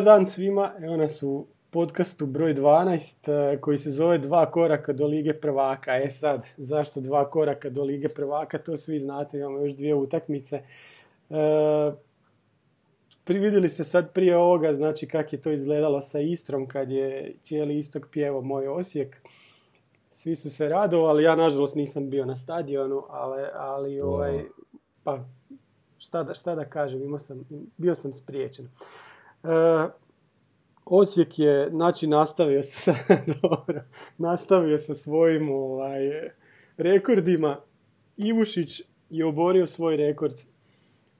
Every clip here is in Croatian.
Dobar dan svima, evo nas u podcastu broj 12 eh, koji se zove Dva koraka do Lige prvaka. E sad, zašto dva koraka do Lige prvaka, to svi znate, imamo još dvije utakmice. E, prividjeli ste sad prije ovoga, znači kak je to izgledalo sa Istrom kad je cijeli istok pjevo moj Osijek. Svi su se radovali, ja nažalost nisam bio na stadionu, ali, ali ovaj, pa šta da, šta da kažem, imao sam, bio sam spriječen. E, Osijek je, znači, nastavio sa, dobro, nastavio sa svojim ovaj, rekordima. Ivušić je oborio svoj rekord.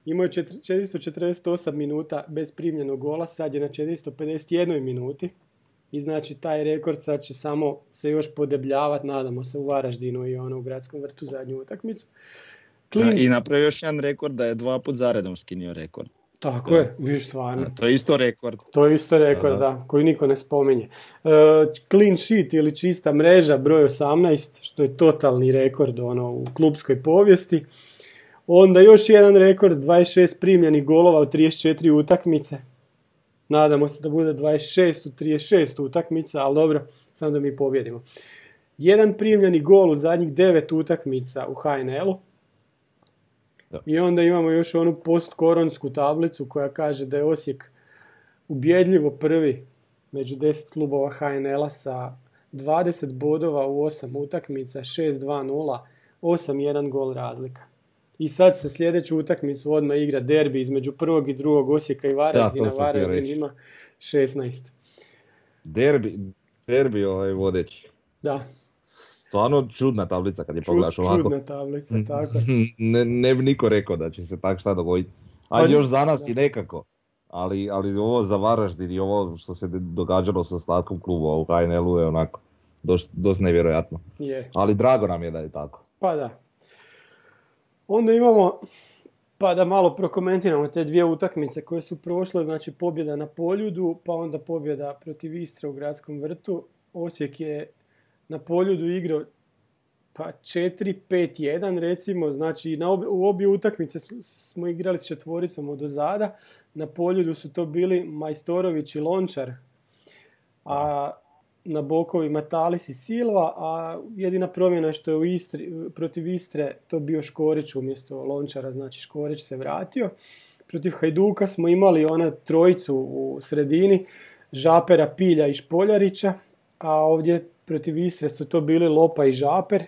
Imao je 448 minuta bez primljenog gola, sad je na 451 minuti. I znači taj rekord sad će samo se još podebljavati, nadamo se u Varaždinu i ono u gradskom vrtu zadnju utakmicu. I napravio još jedan rekord da je dva put zaredom skinio rekord. Tako je, viš stvarno. To je isto rekord. To je isto rekord, da, koji niko ne spominje. Uh, clean sheet ili čista mreža, broj 18, što je totalni rekord ono, u klubskoj povijesti. Onda još jedan rekord, 26 primljenih golova u 34 utakmice. Nadamo se da bude 26 u 36 utakmica, ali dobro, samo da mi pobjedimo. Jedan primljeni gol u zadnjih 9 utakmica u HNL-u. I onda imamo još onu postkoronsku tablicu koja kaže da je Osijek ubjedljivo prvi među 10 klubova HNL-a sa 20 bodova u 8 utakmica, 6-2-0, 8-1 gol razlika. I sad se sljedeću utakmicu odmah igra derbi između prvog i drugog Osijeka i Varaždina. Da, Varaždin ima 16. Derbi, derbi ovaj vodeći. Da, stvarno čudna tablica kad je pogledaš ovako. Čudna tablica, tako. ne, ne bi niko rekao da će se tak šta dogoditi. A pa još za nas i nekako. Ali, ali ovo za Varaždin i ovo što se događalo sa ostatkom kluba u HNL-u je onako dosta nevjerojatno. Je. Ali drago nam je da je tako. Pa da. Onda imamo, pa da malo prokomentiramo te dvije utakmice koje su prošle, znači pobjeda na Poljudu, pa onda pobjeda protiv Istra u gradskom vrtu. Osijek je na poljudu igrao pa 4-5-1 recimo, znači na u obje utakmice smo igrali s četvoricom od ozada, na poljudu su to bili Majstorović i Lončar, a na bokovima Talis i Silva, a jedina promjena što je u Istri, protiv Istre to bio Škorić umjesto Lončara, znači Škorić se vratio. Protiv Hajduka smo imali ona trojicu u sredini, Žapera, Pilja i Špoljarića, a ovdje protiv Istre su to bili Lopa i Žaper.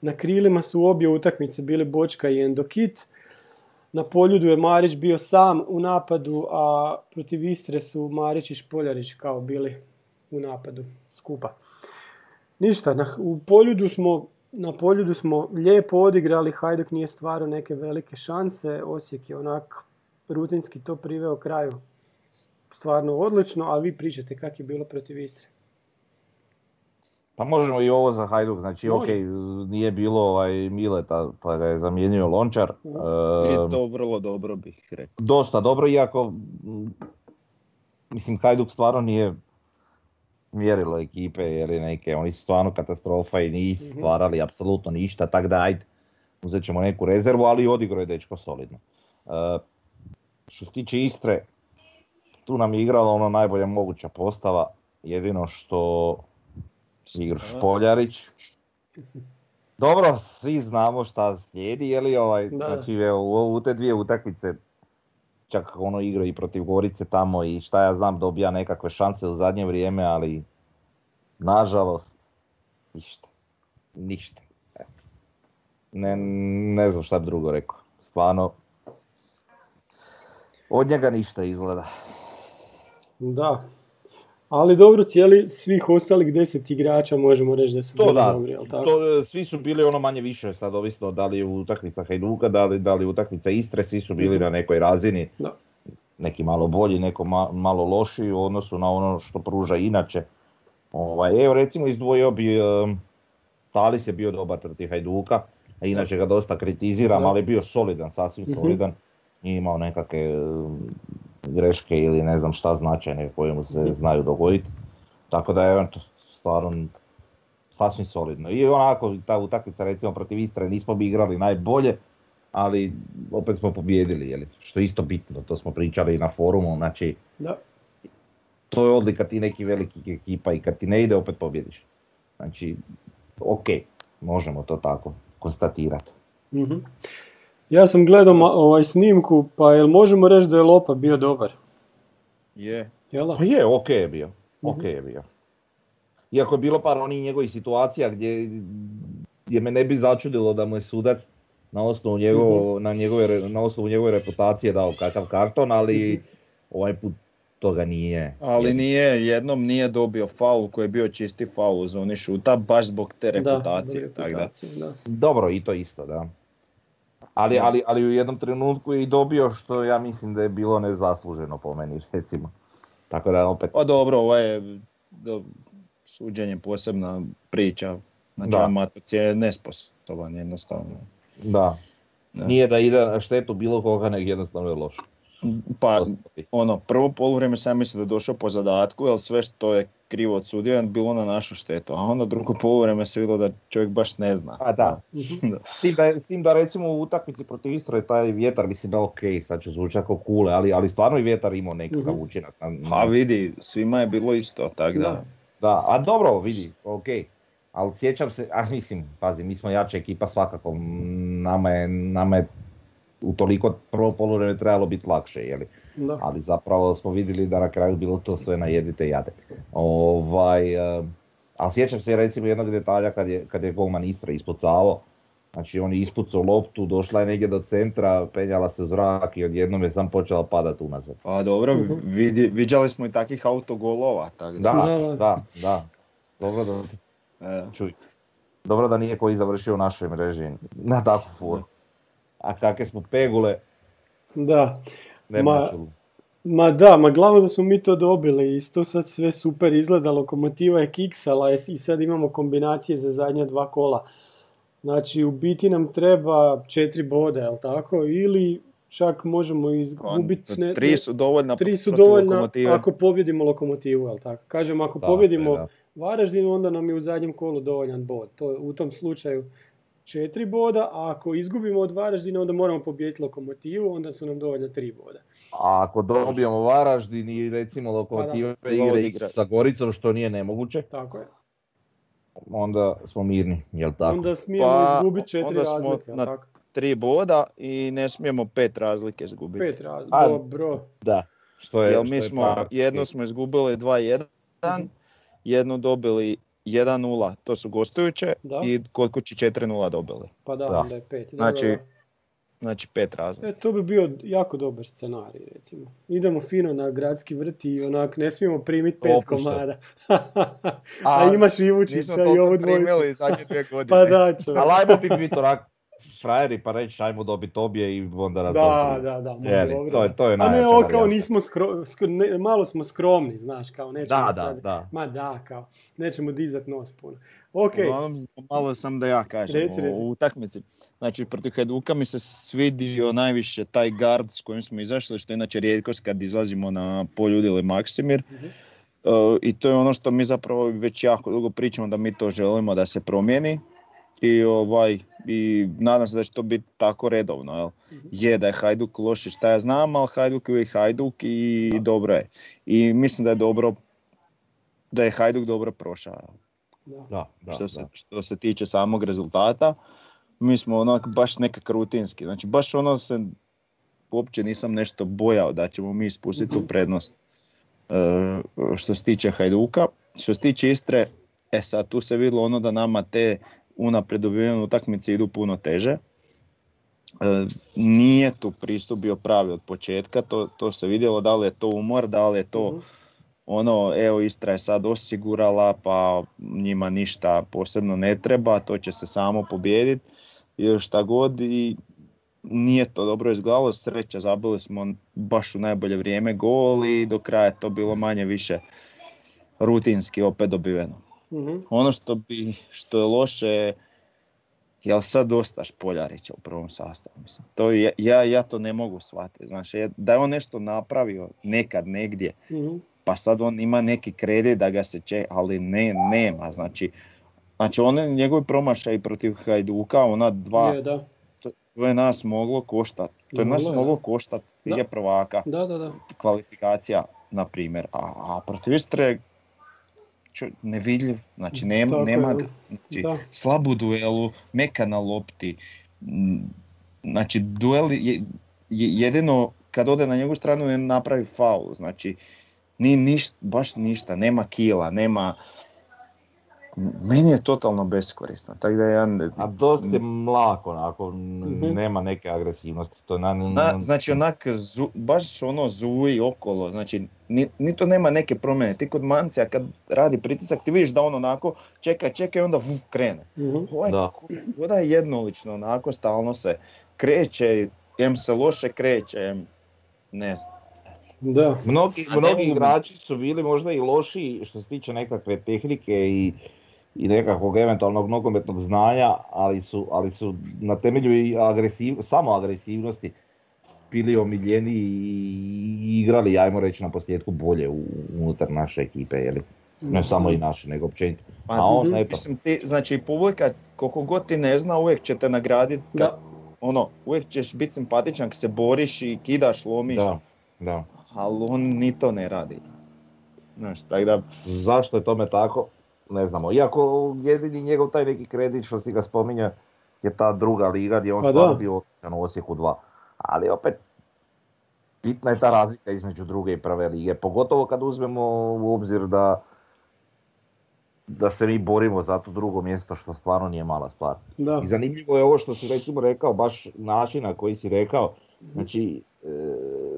Na krilima su obje utakmice bili Bočka i Endokit. Na poljudu je Marić bio sam u napadu, a protiv Istre su Marić i Špoljarić kao bili u napadu skupa. Ništa, na, u poljudu smo, na poljudu smo lijepo odigrali, Hajduk nije stvarao neke velike šanse, Osijek je onak rutinski to priveo kraju stvarno odlično, a vi pričate kak je bilo protiv Istre. Pa možemo i ovo za Hajduk, znači ok, nije bilo ovaj Mileta pa ga je zamijenio Lončar. I to vrlo dobro bih rekao. Dosta dobro, iako mislim Hajduk stvarno nije mjerilo ekipe jer je neke, oni su stvarno katastrofa i nisu mhm. stvarali apsolutno ništa, tak da ajde, uzet ćemo neku rezervu, ali odigrao je dečko solidno. Uh, što se tiče Istre, tu nam je igrala ono najbolja moguća postava, jedino što Igor Špoljarić. Dobro, svi znamo šta slijedi, je li ovaj, da. znači u, u te dvije utakmice čak ono igra i protiv Gorice tamo i šta ja znam dobija nekakve šanse u zadnje vrijeme, ali nažalost ništa. Ništa. Ne, ne znam šta bi drugo rekao. Stvarno, od njega ništa izgleda. Da, ali dobro, cijeli svih ostalih deset igrača možemo reći da su to bili da, dobri, tako? To, svi su bili ono manje više, sad ovisno da li je utakmica Hajduka, da li, da li utakmica Istre, svi su bili na nekoj razini. Da. Neki malo bolji, neko malo lošiji u odnosu na ono što pruža inače. Ovaj, evo recimo izdvojio bi, um, Talis je bio dobar protiv Hajduka, a inače ga dosta kritiziram, ali je bio solidan, sasvim mhm. solidan. Nije imao nekakve greške ili ne znam šta značajne koje mu se znaju dogoditi. Tako da je on stvarno sasvim solidno. I onako ta utakmica recimo protiv Istre nismo bi igrali najbolje, ali opet smo pobjedili, jeli, što je isto bitno, to smo pričali i na forumu, znači da. to je odlika ti neki velikih ekipa i kad ti ne ide opet pobjediš. Znači, ok, možemo to tako konstatirati. Mhm. Ja sam gledao ovaj snimku, pa jel možemo reći da je Lopa bio dobar? Je. Jel Pa je, ok je bio. Ok je bio. Iako je bilo par onih njegovih situacija gdje, gdje me ne bi začudilo da mu je sudac na osnovu, njegov, na, njegove, na osnovu njegove reputacije dao kakav karton, ali ovaj put toga nije. Ali nije, jednom nije dobio faul koji je bio čisti faul u zoni šuta, baš zbog te reputacije. Da, reputacije da. Dobro, i to isto, da. Ali, ali, ali u jednom trenutku je i dobio što ja mislim da je bilo nezasluženo po meni, recimo. Tako da opet... Pa dobro, ovo je do, suđenje posebna priča. Znači, da. Matac je nesposoban jednostavno. Da. Nije da ide na štetu bilo koga, nego jednostavno je loš. Pa, ono, prvo poluvrijeme sam mislim da je došao po zadatku, jer sve što je krivo odsudio je bilo na našu štetu, a onda drugo poluvrijeme se vidjelo da čovjek baš ne zna. A da. da. S, tim da, s tim da recimo u utakmici protiv Istra je taj vjetar, mislim da ok, sad će zvučati kao kule, ali, ali stvarno i vjetar imao nekakav uh učinak. Na, Pa vidi, svima je bilo isto, tako da. Da, a dobro, vidi, ok. Ali sjećam se, a mislim, pazi, mi smo jača ekipa svakako, nama je, nama je u toliko prvo polovreme trebalo biti lakše, jeli? Da. ali zapravo smo vidjeli da na kraju bilo to sve na jedite jade. Ovaj, uh, ali sjećam se recimo jednog detalja kad je, kad je golman Istra ispucavao, znači on je ispucao loptu, došla je negdje do centra, penjala se zrak i odjednom je sam počela padati unazad. Pa dobro, uh vidjeli smo i takvih autogolova. Tak da. Da, da, da. Dobro da, e. čuj. Dobro da nije koji završio u našoj mreži na takvu foru a kakve smo pegule. Da. ma, ma da, ma glavno da smo mi to dobili i to sad sve super izgleda, lokomotiva je kiksala i sad imamo kombinacije za zadnja dva kola. Znači u biti nam treba četiri boda, jel tako? Ili čak možemo izgubiti... Ne, tri su dovoljna tri su dovoljna ako pobjedimo lokomotivu, jel tako? Kažem, ako pobjedimo Varaždin, onda nam je u zadnjem kolu dovoljan bod. To, u tom slučaju četiri boda, a ako izgubimo od Varaždina onda moramo pobijediti lokomotivu, onda su nam dovoljna tri boda. A ako dobijemo Varaždin i recimo lokomotiva pa igra sa Goricom što nije nemoguće, tako je. onda smo mirni, jel tako? Onda smijemo pa, izgubiti četiri razlike, na tako? tri boda i ne smijemo pet razlike izgubiti. Pet razlike, dobro. Da. Što je, Jel mi smo, jednu smo izgubili 2-1, mm jednu dobili 1-0, to su gostujuće da. i kod kući 4-0 dobili. Pa da, da. onda je 5. Znači, znači pet razlika. E, to bi bio jako dobar scenarij, recimo. Idemo fino na gradski vrt i onak ne smijemo primiti pet Opušte. komada. a, a imaš Ivučića i ovu dvojicu. primili zadnje dvije godine. pa da, čovjek. Ali ajmo bi biti onak frajeri pa reći ajmo dobiti obje i onda Da, da, da. Jeli, to je, to je A ne, ovo kao nismo skro, skro, ne, malo smo skromni, znaš, kao nećemo da, sad, da, da. ma da, kao, nećemo dizat nos puno. Ok. malo sam da ja kažem reci, reci. u utakmici. Znači, protiv Hajduka mi se svidio najviše taj gard s kojim smo izašli, što je inače rijetkost kad izlazimo na poljud ili Maksimir. Uh-huh. Uh, I to je ono što mi zapravo već jako dugo pričamo da mi to želimo da se promijeni i ovaj i nadam se da će to biti tako redovno. Jel? Mhm. Je da je Hajduk loši šta ja znam, ali Hajduk je Hajduk i dobro je. I mislim da je dobro da je Hajduk dobro prošao. Da, da, što, se, što se tiče samog rezultata, mi smo onak baš nekak rutinski. Znači baš ono se uopće nisam nešto bojao da ćemo mi spustiti tu mhm. prednost. E, što se tiče Hajduka, što se tiče Istre, e sad tu se vidjelo ono da nama te unaprijed dobivene utakmice idu puno teže. E, nije tu pristup bio pravi od početka, to, to se vidjelo da li je to umor, da li je to mhm. ono, evo Istra je sad osigurala pa njima ništa posebno ne treba, to će se samo pobijediti ili šta god i nije to dobro izgledalo, sreća zabili smo baš u najbolje vrijeme gol i do kraja je to bilo manje više rutinski opet dobiveno. Mhm. Ono što, bi, što je loše, jel sad dosta Špoljarića u prvom sastavu. Mislim. To ja, ja to ne mogu shvatiti. Znači, da je on nešto napravio nekad negdje, mhm. pa sad on ima neki kredit da ga se će, ali ne, nema. Znači, znači on njegovi promašaj protiv Hajduka, ona dva, je, da. To, je nas moglo koštati. To je nas moglo koštati je prvaka. Da, da, da. Kvalifikacija. na primjer, a, a protiv Istre nevidljiv, znači Tako je, nema ga, znači Da. slab u duelu, meka na lopti, m, znači duel je, je- jedino kad ode na njegovu stranu ne napravi faul, znači ni niš, baš ništa, nema kila, nema, meni je totalno beskorisno, tako da ja, A dosta je mlak onako, Mhm. nema neke agresivnosti. To na, Na, znači onak, zu- baš ono zuji okolo, znači ni, ni to nema neke promjene. Ti kod Mancija kad radi pritisak ti vidiš da on onako čeka, čeka i onda vuf, krene. Mhm. Ovaj Da. ko- ko da je jednolično onako stalno se kreće, em se loše kreće, em ne znam. Da. Mnogi, mnogi igrači su bili možda i lošiji što se tiče nekakve tehnike i, i nekakvog eventualnog nogometnog znanja, ali su, ali su na temelju i agresiv, samo agresivnosti bili omiljeni i igrali, ajmo reći na posljedku bolje u, unutar naše ekipe, jeli? Ne samo i naše, nego općenito. Pa, A on eto, Mislim, ti, znači publika, koliko god ti ne zna, uvijek će te nagraditi, ono, uvijek ćeš biti simpatičan kad se boriš i kidaš, lomiš, da, da. ali on ni to ne radi. Znaš, tako da, Zašto je tome tako? Ne znamo. Iako jedini njegov taj neki kredit što si ga spominja je ta druga liga gdje je on Pa stvarno bio u Osijeku 2. Ali opet bitna je ta razlika između druge i prve lige. Pogotovo kad uzmemo u obzir da da se mi borimo za to drugo mjesto što stvarno nije mala stvar. Da. I zanimljivo je ovo što si recimo rekao, baš način na koji si rekao. Znači, e,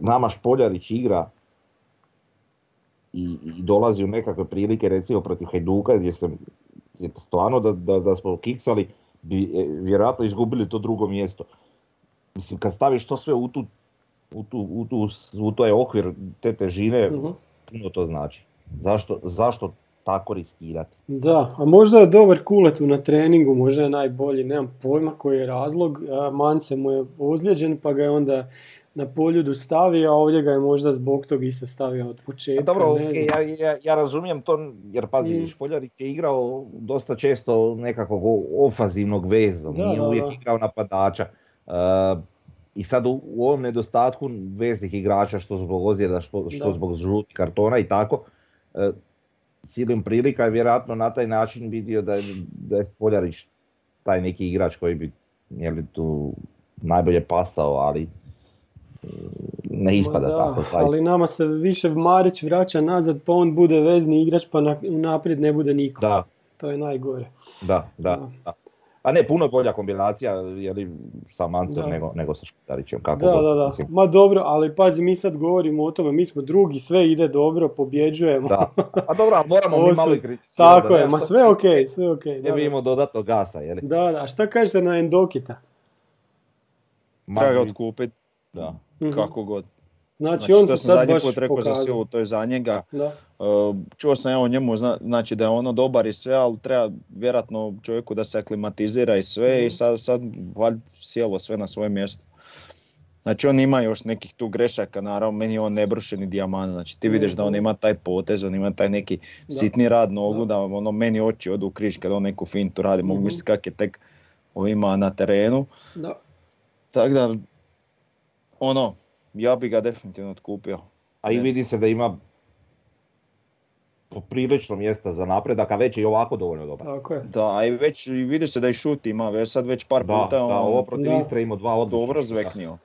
nama Špoljarić igra i, i dolazi u nekakve prilike recimo protiv Hajduka gdje sam gdje stvarno da, da, da smo kiksali bi e, vjerojatno izgubili to drugo mjesto. Mislim kad staviš to sve u tu u, tu, u, tu, u taj okvir te težine, puno to znači. Zašto, zašto tako riskirati? Da, a možda je dobar kuletu na treningu, možda je najbolji, nemam pojma koji je razlog. Mance mu je ozlijeđen pa ga je onda na poljudu stavio, a ovdje ga je možda zbog tog isto stavio od A početka. dobro, ne znam. ja, ja, ja razumijem to, jer pazi, Mm. Špoljarić je igrao dosta često nekakvog o- ofanzivnog veza, Da, nije da, uvijek da. igrao napadača. E, I sad u, u ovom nedostatku veznih igrača, što zbog ozljeda, što, što zbog žutih kartona i tako, e, silom prilika je vjerojatno na taj način vidio da je, da je Špoljarić taj neki igrač koji bi je li tu najbolje pasao, ali ne ispada da, tako. zaista. ali nama se više Marić vraća nazad pa on bude vezni igrač pa na, naprijed ne bude niko. Da, To je najgore. Da, da, Da. A ne, puno bolja kombinacija je li sa Mancem Da. nego, nego sa Špitarićem. Kako Da, god, da, da. mislim. Ma dobro, ali pazi, mi sad govorimo o tome, mi smo drugi, sve ide dobro, pobjeđujemo. Da. A dobro, ali moramo mi malo i kritizirati. Tako da je, ma sve ok, sve ok. Ne Da, bi imao dodatno gasa, je li? da, da. A šta kažete na Endokita? treba ga otkupiti Da. Mhm. kako god. Znači, Znači, on što sam sad zadnji baš put rekao za pokazao. silu, to je za njega. Da. Uh, čuo sam ja o njemu, zna- znači da je ono dobar i sve, ali treba vjerojatno čovjeku da se aklimatizira i sve Mhm. i sad, sad valjda sjelo sve na svoje mjesto. Znači on ima još nekih tu grešaka, naravno meni je on nebrušeni dijamant, znači ti vidiš da on Mhm. ima taj potez, on ima taj neki Da. sitni rad nogu, Da. da, ono meni oči odu u križ kad on neku fintu radi, mogu Mhm. misliti kak je tek ovima na terenu. Da. Tako da, ono, ja bi ga definitivno otkupio. A i vidi se da ima poprilično mjesta za napredak, a već je i ovako dovoljno dobar. Tako je. Da, a i već i vidi se da i šut ima, već sad već par Da, puta da, on ovo protiv Da. Istre imao dva odlična. dobro zveknio.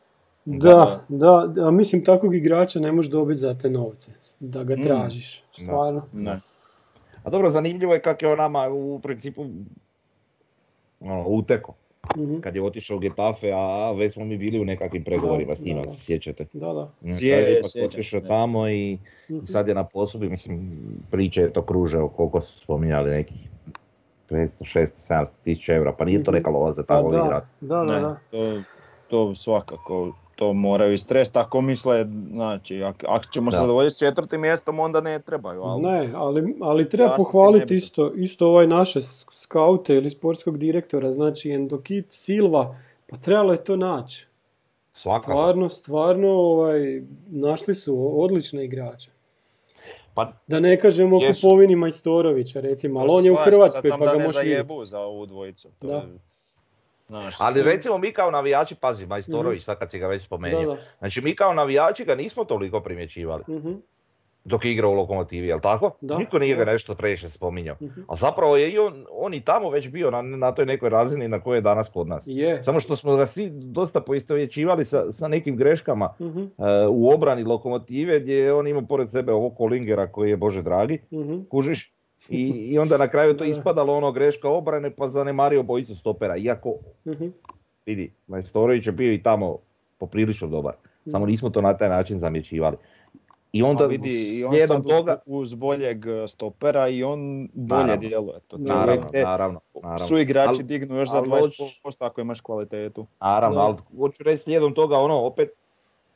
Da, da, da, mislim takvog igrača ne možeš dobiti za te novce, da ga Mm. tražiš, stvarno. Ne. A dobro, zanimljivo je kako je on nama u principu ono, uteko. Mhm. Kad je otišao u Getafe, a već smo mi bili u nekakvim pregovorima s Da, njim, da, ako da. se sjećate. Da, da. Mm, sad Je, sjećam otišao tamo i, i Mhm. sad je na poslubi, mislim, priče je to kruže o koliko su spominjali nekih 500, 600, 700 tisuća eura, pa nije to Mhm. neka lova za Pa tako da, igrati. da, da, Ne, da. to, to svakako, to moraju stres, tako misle, znači, ak, ako ćemo se Da. zadovoljiti s četvrtim mjestom, onda ne trebaju, ali Ne, ali, ali treba se ne pohvaliti isto, isto ovaj naše skaute ili sportskog direktora, znači Endokit, Silva, pa trebalo je to naći. Svakako. Stvarno, stvarno, ovaj, našli su odlične igrače. Pa Da ne kažemo o kupovini Majstorovića, recimo, ali se on je u Hrvatskoj, sad sam pa da ga ne možeš vidjeti. zajebu za ovu dvojicu. To Da. je, znaš, Ali recimo mi kao navijači, pazi Majstorović, sad kad si ga već spomenuo, znači mi kao navijači ga nismo toliko primjećivali. Mhm. dok je igrao u Lokomotivi, jel tako? Da, Niko nije ga nešto previše spominjao. Mhm. A zapravo je i on, on i tamo već bio na, na toj nekoj razini na kojoj je danas kod nas. Samo što smo ga svi dosta poistovjećivali sa, sa nekim greškama Mhm, e, u obrani Lokomotive gdje je on imao pored sebe ovog Kolingera koji je Bože dragi, mhm. kužiš? I, I onda na kraju to Da, da. ispadalo ono greška obrane pa zanemario bojicu stopera. Iako, mhm. vidi, Majstorović je bio i tamo poprilično dobar. Samo nismo to na taj način zamjećivali. I onda A vidi, i on sad uz, toga, uz boljeg e, stopera i on bolje Naravno. djeluje. To, Naravno, te naravno, naravno. su igrači Al- dignu još za al 20% ako imaš kvalitetu. Naravno, ali hoću reći slijedom toga ono, opet,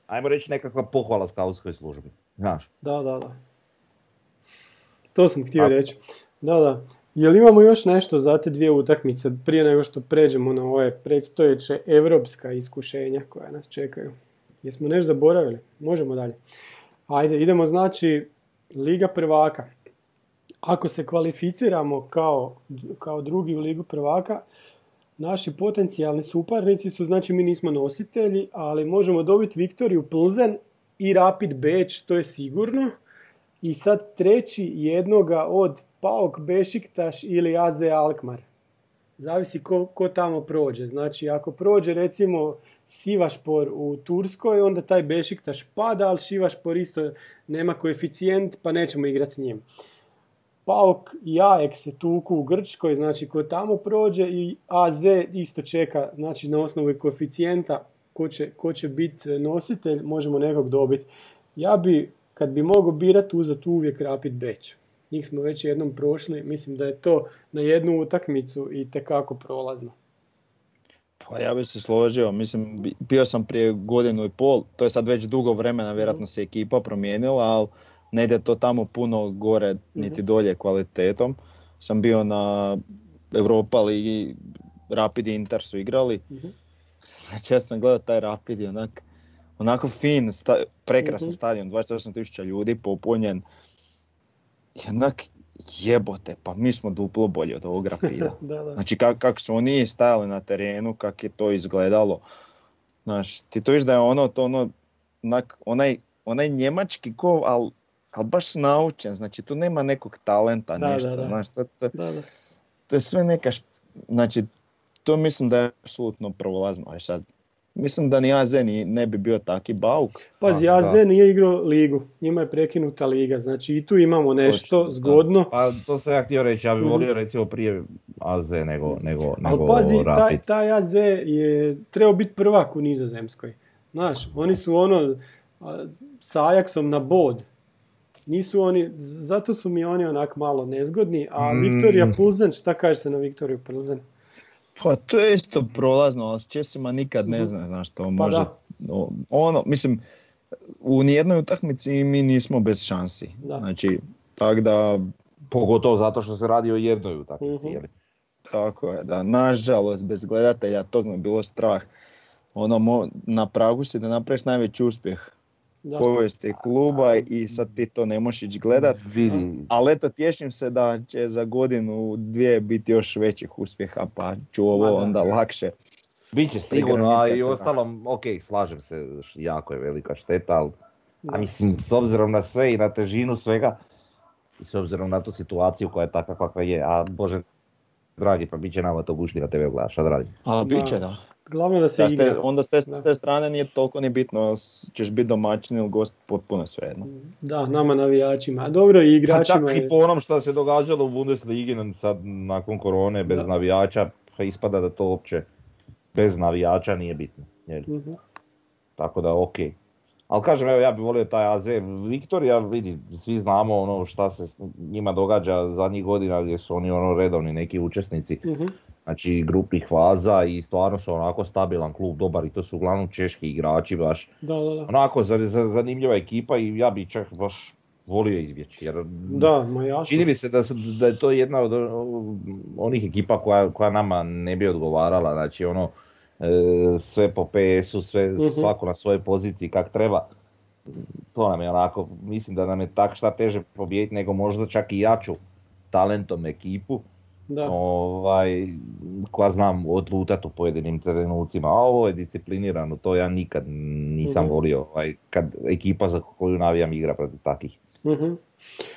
ajmo reći nekakva pohvala skautskoj službi. Znaš, Da, da, da. To sam htio A- reći. Da, da. Jel imamo još nešto za te dvije utakmice prije nego što pređemo na ove predstojeće evropska iskušenja koja nas čekaju? Jesmo nešto zaboravili? Možemo dalje. Ajde, idemo znači Liga prvaka. Ako se kvalificiramo kao, kao drugi u Ligu prvaka, naši potencijalni suparnici su, znači mi nismo nositelji, ali možemo dobiti Viktoriju Plzen i Rapid Beč, to je sigurno. I sad treći jednoga od Paok Bešiktaš ili AZ Alkmaar. Zavisi ko, ko tamo prođe. Znači, ako prođe recimo Sivašpor u Turskoj, onda taj Bešiktaš pada, ali Sivašpor isto nema koeficijent, pa nećemo igrati s njim. Paok i Ajax se tuku u Grčkoj, znači ko tamo prođe i AZ isto čeka, znači na osnovu koeficijenta ko će, ko će biti nositelj, možemo nekog dobiti. Ja bi, kad bi mogao birati, uzeti uvijek Rapid Beč. Njih smo već jednom prošli, mislim da je to na jednu utakmicu i tekako prolazno. Pa ja bi se složio, mislim, bi- bio sam prije godinu i pol, to je sad već dugo vremena, vjerojatno se ekipa promijenila, ali ne ide to tamo puno gore niti dolje kvalitetom. Sam bio na Europa ligi, Rapid i Inter su igrali, Mhm. znači ja sam gledao taj Rapid i onak, onako fin, sta, prekrasan Mhm. stadion, 28.000 ljudi, popunjen. I onak, jebote, pa mi smo duplo bolji od ovog Rapida. da, da. Znači kak, kak su oni stajali na terenu, kak je to izgledalo. Znaš, ti to viš da je ono, to ono, onak, onaj, onaj njemački ko, ali al baš naučen, znači tu nema nekog talenta, Da, nešto, da, da. znaš, to, to, da, da. to je sve neka, znači, to mislim da je apsolutno prolazno. E sad, mislim da ni AZ ni, ne bi bio taki bauk. Pazi, Da, AZ da. nije igrao ligu, njima je prekinuta liga, znači i tu imamo nešto Točno, da. zgodno. pa to sam ja htio reći, ja bih Mhm. volio recimo prije AZ nego, nego, Ali nego pazi, taj, Rapid. taj AZ je trebao biti prvak u Nizozemskoj. Znaš, oni su ono sa Ajaxom na bod. Nisu oni, zato su mi oni onak malo nezgodni, a Mm. Viktorija Plzen, šta kažete na Viktoriju Plzen? Pa to je isto prolazno, ali s Česima nikad ne Mhm. zna, znaš, to Pa može, da. ono, mislim, u nijednoj utakmici mi nismo bez šansi. Da. Znači, tak da, Pogotovo zato što se radi o jednoj utakmici. Je li? tako je, da, nažalost, bez gledatelja, tog me je bilo strah. Ono, mo- na pragu si da napraviš najveći uspjeh. Povijesti kluba i sad ti to ne možeš ići gledat. Vidi, Ali eto, tješim se da će za godinu, dvije biti još većih uspjeha, pa ću ovo onda lakše. bit će Prigranit sigurno, a i ostalom, ok, slažem se, jako je velika šteta, ali a mislim, s obzirom na sve i na težinu svega, i s obzirom na tu situaciju koja je takva kakva je, a bože dragi, pa bit će nama to na TV gledaš, šta da radim? Ali Da. bit će da. Glavno da se Da, s te- igra. onda s te, s te strane nije toliko ni bitno, ćeš biti domaćin ili gost, potpuno svejedno. Da, nama navijačima. A dobro i Pa čak igračima. i po onom što se događalo u Bundesligi sad nakon korone bez Da. navijača, pa ispada da to uopće bez navijača nije bitno. je li? Mhm. Tako da ok. Ali kažem, evo ja bih volio taj AZ. Viktorija, vidi, svi znamo ono šta se njima događa zadnjih godina gdje su oni ono redovni neki učesnici. Mhm. Znači grupnih faza i stvarno su onako stabilan klub, dobar i to su uglavnom češki igrači baš. Da, da, da. Onako za- za- zanimljiva ekipa i ja bih čak baš volio izbjeći. Jer Da, ma jasno. Čini mi se da, su, da je to jedna od onih ekipa koja, koja nama ne bi odgovarala, znači ono e, sve po PS-u, sve, Mhm. svako na svojoj poziciji kak treba. To nam je onako, mislim da nam je tak šta teže pobijediti nego možda čak i jaču talentom ekipu. Da. ovaj, koja znam odlutat u pojedinim trenucima, a ovo je disciplinirano, to ja nikad nisam Mhm. volio, ovaj, kad ekipa za koju navijam igra protiv takih. Mhm.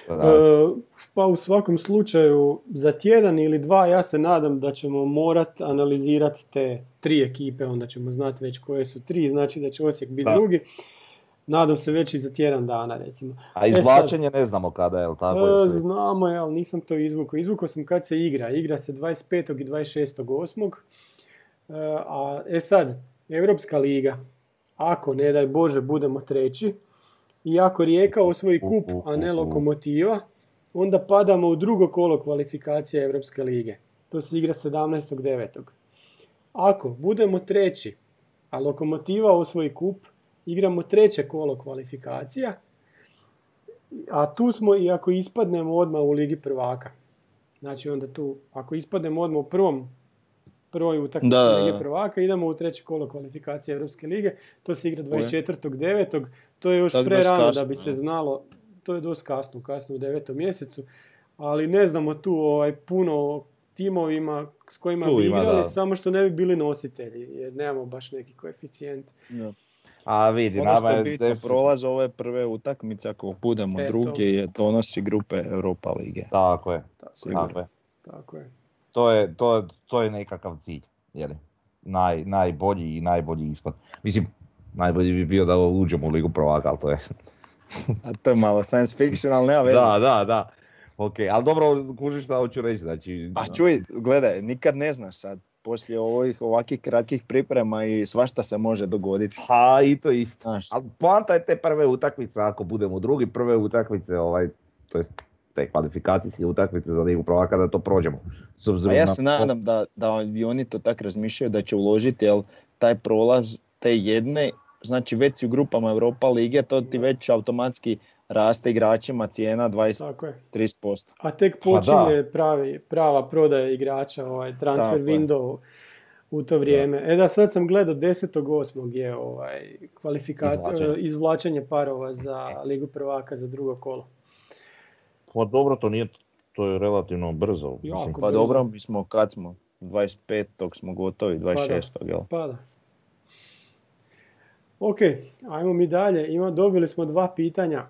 Da, E, pa u svakom slučaju za tjedan ili dva ja se nadam da ćemo morat analizirati te tri ekipe, onda ćemo znati već koje su tri, znači da će Osijek biti Da. drugi. Nadam se već i za tjedan dana recimo. A E sad- izvlačenje ne znamo kada, jel tako? E, je znamo je, ali nisam to izvukao. Izvukao sam kad se igra. Igra se 25. i 26.8. E, a, e sad, Europska liga. Ako, ne daj Bože, budemo treći i ako Rijeka osvoji kup, a ne lokomotiva, onda padamo u drugo kolo kvalifikacije Europske lige. To se igra 17.9. Ako budemo treći, a lokomotiva osvoji kup, igramo treće kolo kvalifikacija, a tu smo i ako ispadnemo odmah u Ligi prvaka. Znači onda tu, ako ispadnemo odmah u prvom prvoj utakmici. Lige prvaka, idemo u treće kolo kvalifikacije Europske lige. To se igra 24.9. To je još pre rano da bi se ja. znalo. To je dosta kasno, kasno u devetom mjesecu. Ali ne znamo tu ovaj, puno o timovima s kojima bi Klubima, igrali, da. samo što ne bi bili nositelji, jer nemamo baš neki koeficijent. Da. A vidi, Ono što nama je je bitno, definitivno- prolaz ove prve utakmice, ako budemo E, to. drugi, je donosi grupe Europa lige. Tako je, Sigurno. tako je. Tako je. To je, to, je- to je nekakav cilj, jeli? Naj, najbolji i najbolji ispod. Mislim, najbolji bi bio da uđemo u Ligu prvaka, ali to je... A to je malo science fiction, ali nema veze. Da, da, da. Ok, ali dobro, kužiš šta hoću reći, znači... Pa čuj, gledaj, nikad ne znaš sad. Poslije ovih ovakvih kratkih priprema i svašta se može dogoditi. Pa i to isto. Znaš, Ali poanta je te prve utakmice, ako budemo drugi, prve utakmice, ovaj, to jest te kvalifikacijske utakmice za Ligu prvaka, da to prođemo. S a ja se nadam da, da i oni to tak razmišljaju da će uložiti, jer taj prolaz te jedne, znači već si u grupama Europa lige, to ti već automatski raste igračima cijena Tako je. 20-30%. A tek Pa da. počinje pravi, prava prodaja igrača, ovaj transfer Tako je. window u to vrijeme. E da sad sam gledao 10.8. je ovaj kvalifikat, Izvlačenje. e, izvlačenje parova za Ligu prvaka za drugo kolo. Pa dobro, to nije, to je relativno brzo. Jako. Pa brzo. dobro, mi smo, kad smo? 25. smo gotovi, 26. jel? Pa da. Ok, ajmo mi dalje. Ima, dobili smo dva pitanja.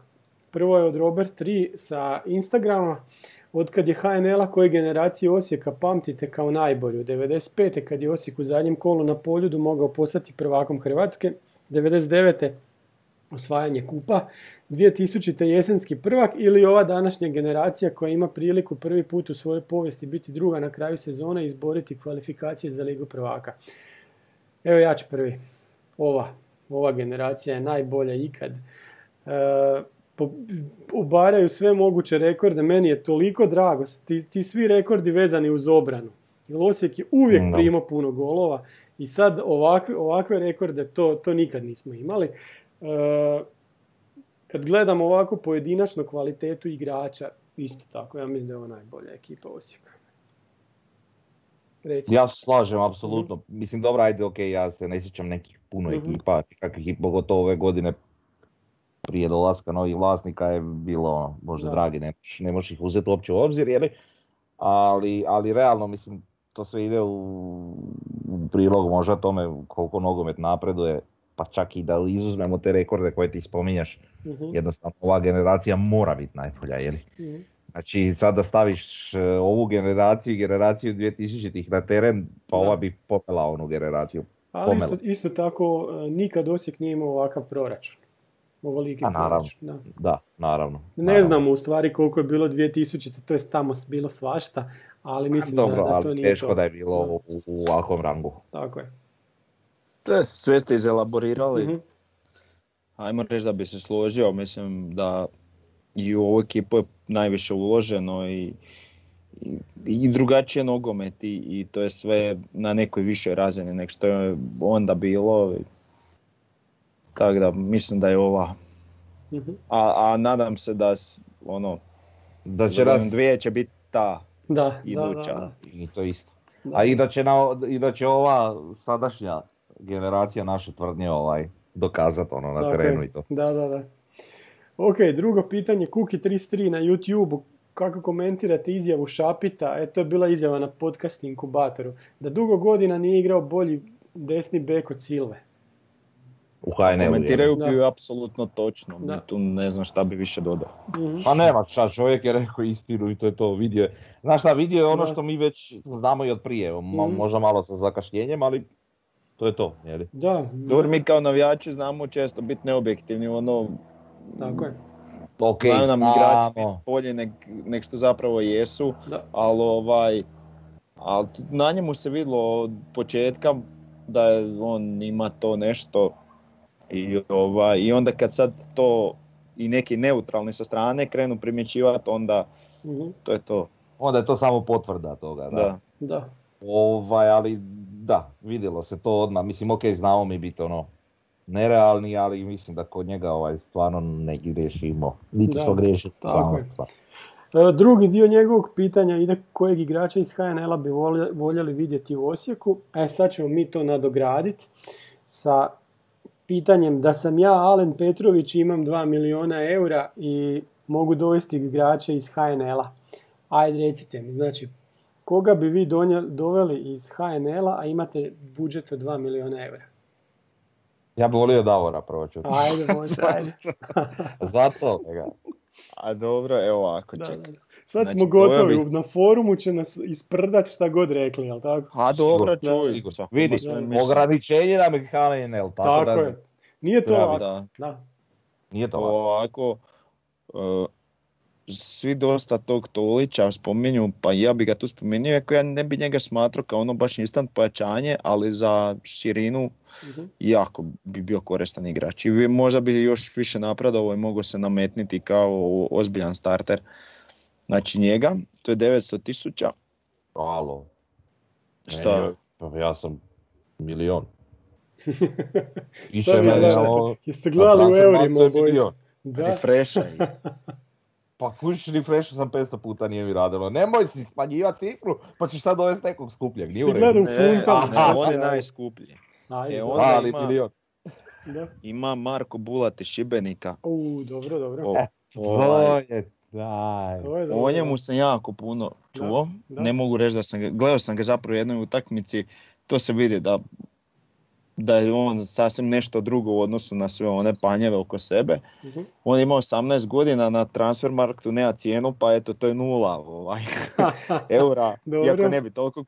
Prvo je od Robert 3 sa Instagrama. Od kad je HNL-a koje generacije Osijeka pamtite kao najbolju? 95. kad je Osijek u zadnjem kolu na poljudu mogao postati prvakom Hrvatske. 99. osvajanje kupa. 2000. jesenski prvak ili ova današnja generacija koja ima priliku prvi put u svojoj povijesti biti druga na kraju sezone i izboriti kvalifikacije za Ligu prvaka. Evo ja ću prvi. Ova, ova generacija je najbolja ikad. E, po- obaraju sve moguće rekorde. Meni je toliko drago. Ti, ti svi rekordi vezani uz obranu. Jer Osijek je uvijek Da. primao puno golova i sad ovakve, ovakve rekorde to, to nikad nismo imali. E, kad gledamo ovako pojedinačno kvalitetu igrača, isto tako, ja mislim da je ovo najbolja ekipa Osijeka. Reci. Ja se slažem, apsolutno. Mislim, dobro, ajde, ok, ja se ne sjećam nekih puno Mhm. ekipa, kakvih i pogotovo ove godine prije dolaska novih vlasnika je bilo, ono, Bože Da. dragi, ne, ne možeš ih uzeti uopće u obzir, jeli? Ali, ali realno, mislim, to sve ide u, u prilog možda tome koliko nogomet napreduje, pa čak i da izuzmemo te rekorde koje ti spominjaš, Mhm, jednostavno ova generacija mora biti najbolja, jeli? mhm. Znači sad da staviš e, ovu generaciju i generaciju 2000-ih na teren, pa Da. ova bi popela onu generaciju. Ali isto, isto tako, e, nikad Osijek nije imao ovakav proračun. Ovoliki A, naravno. proračun, da. Da, naravno. Ne naravno. znamo u stvari koliko je bilo 2000, to je tamo bilo svašta, ali mislim Dobro, da, da to ali nije teško to. da je bilo u, u ovakvom rangu. Tako je. To je, sve ste izelaborirali. Mhm. Ajmo reći da bi se složio, mislim da i u ovu ekipu je najviše uloženo i, i, i drugačije nogomet i, i to je sve na nekoj višoj razini nego što je onda bilo. Tako da mislim da je ova, Mhm. a, a nadam se da ono, Da će godinu dvije će biti ta. Da, da, da, Iduća. da. I to isto. Da. A i da, će na, i da će ova sadašnja generacija naše tvrdnje ovaj, dokazati ono na Tako terenu je. i to. Da, da, da. Ok, drugo pitanje, Kuki33 na YouTube, kako komentirate izjavu Šapita, e, to je bila izjava na podcast inkubatoru, da dugo godina nije igrao bolji desni bek od Silve. U HNL-u. Komentiraju bi ju apsolutno točno, Da. tu ne znam šta bi više dodao. Mhm. Pa nema šta, čovjek je rekao istinu i to je to, vidio je. Znaš šta, vidio je ono Da. što mi već znamo i od prije, Mhm. možda malo sa zakašnjenjem, ali to je to, jeli? Da, Dobro, mi kao navijači znamo često biti neobjektivni, ono, tako je. Ok, znaju nam igrači znamo. bolje nek, nek što zapravo jesu, Da. ali ovaj, ali tu- na njemu se vidjelo od početka da je on ima to nešto i, ovaj, i onda kad sad to i neki neutralni sa strane krenu primjećivati, onda Mhm. to je to. Onda je to samo potvrda toga, da. Da. Da. Ovaj, ali da, vidjelo se to odmah. Mislim, ok, znamo mi biti ono nerealni, ali mislim da kod njega ovaj stvarno ne griješimo. Niti tako je. stvar. E, Drugi dio njegovog pitanja ide kojeg igrača iz HNL-a bi volje- voljeli vidjeti u Osijeku. E sad ćemo mi to nadograditi sa pitanjem da sam ja Alen Petrović imam 2 miliona eura i mogu dovesti igrače iz HNL-a. Ajde recite mi, znači koga bi vi donijeli- doveli iz HNL-a, a imate budžet od 2 miliona eura? Ja bi volio Davora prvo čuti. Ajde, može. Zato, ga. A dobro, evo ovako, čekaj. Sad Znači, smo gotovi, bih- na forumu će nas isprdat šta god rekli, jel tako? A dobro, Sigurno, čuj. Vidi, ograničenje nam je HNL, tako, Tako da je. Nije to Ja, lako. Da. Da. nije to lako. Ovako, e, svi dosta tog Tolića spominju, pa ja bi ga tu spomenuo, iako ja ne bi njega smatrao kao ono baš instant pojačanje, ali za širinu Mhm. jako bi bio koristan igrač. I možda bi još više napredovao i mogao se nametniti kao ozbiljan starter. Znači njega, to je 900 tisuća. Alo. Šta? Meni je- Pa ja sam milion. Šta ono, Jeste gledali u eurima je milion. Da. Refresha. Pa kužiš refresh sam 500 puta nije mi radilo. Nemoj si smanjivati cifru, pa ćeš sad dovesti nekog skupljeg. Nije u redu. u Ne, on je najskuplji. Ajde, E, onda Ali ima- milion. Da. Ima Marko Bulat iz Šibenika. U, dobro, dobro. O, To ovaj, je, daj. To je dobro. O njemu sam jako puno čuo, da. ne mogu reći da sam ga, gledao sam ga zapravo u jednoj utakmici, to se vidi da, da je on sasvim nešto drugo u odnosu na sve one panjeve oko sebe. Mhm. On ima 18 godina, na transfermarktu nema cijenu, pa eto to je nula ovaj, eura, Dobro. iako ne bi toliko.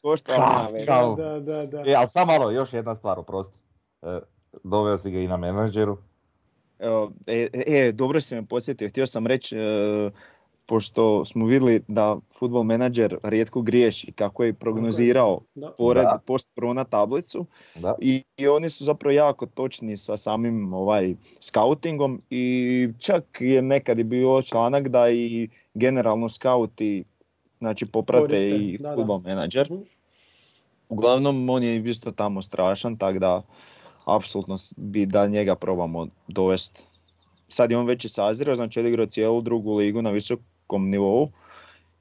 Kao- Da, da, da. E, ali samo malo, još jedna stvar, oprosti. E, doveo si ga i na menadžeru. Evo, e, e, dobro si me podsjetio, htio sam reći, e, pošto smo vidjeli da futbol menadžer rijetko griješi, kako je i prognozirao Da. pored post korona tablicu Da. i, i oni su zapravo jako točni sa samim ovaj scoutingom i čak je nekad i bilo članak da i generalno scouti znači poprate Koriste, i da, da. futbol menadžer. Mhm. Uglavnom on je isto tamo strašan, tako da apsolutno bi da njega probamo dovesti. Sad je on već i sazrio, znači odigrao cijelu drugu ligu na visokom nivou.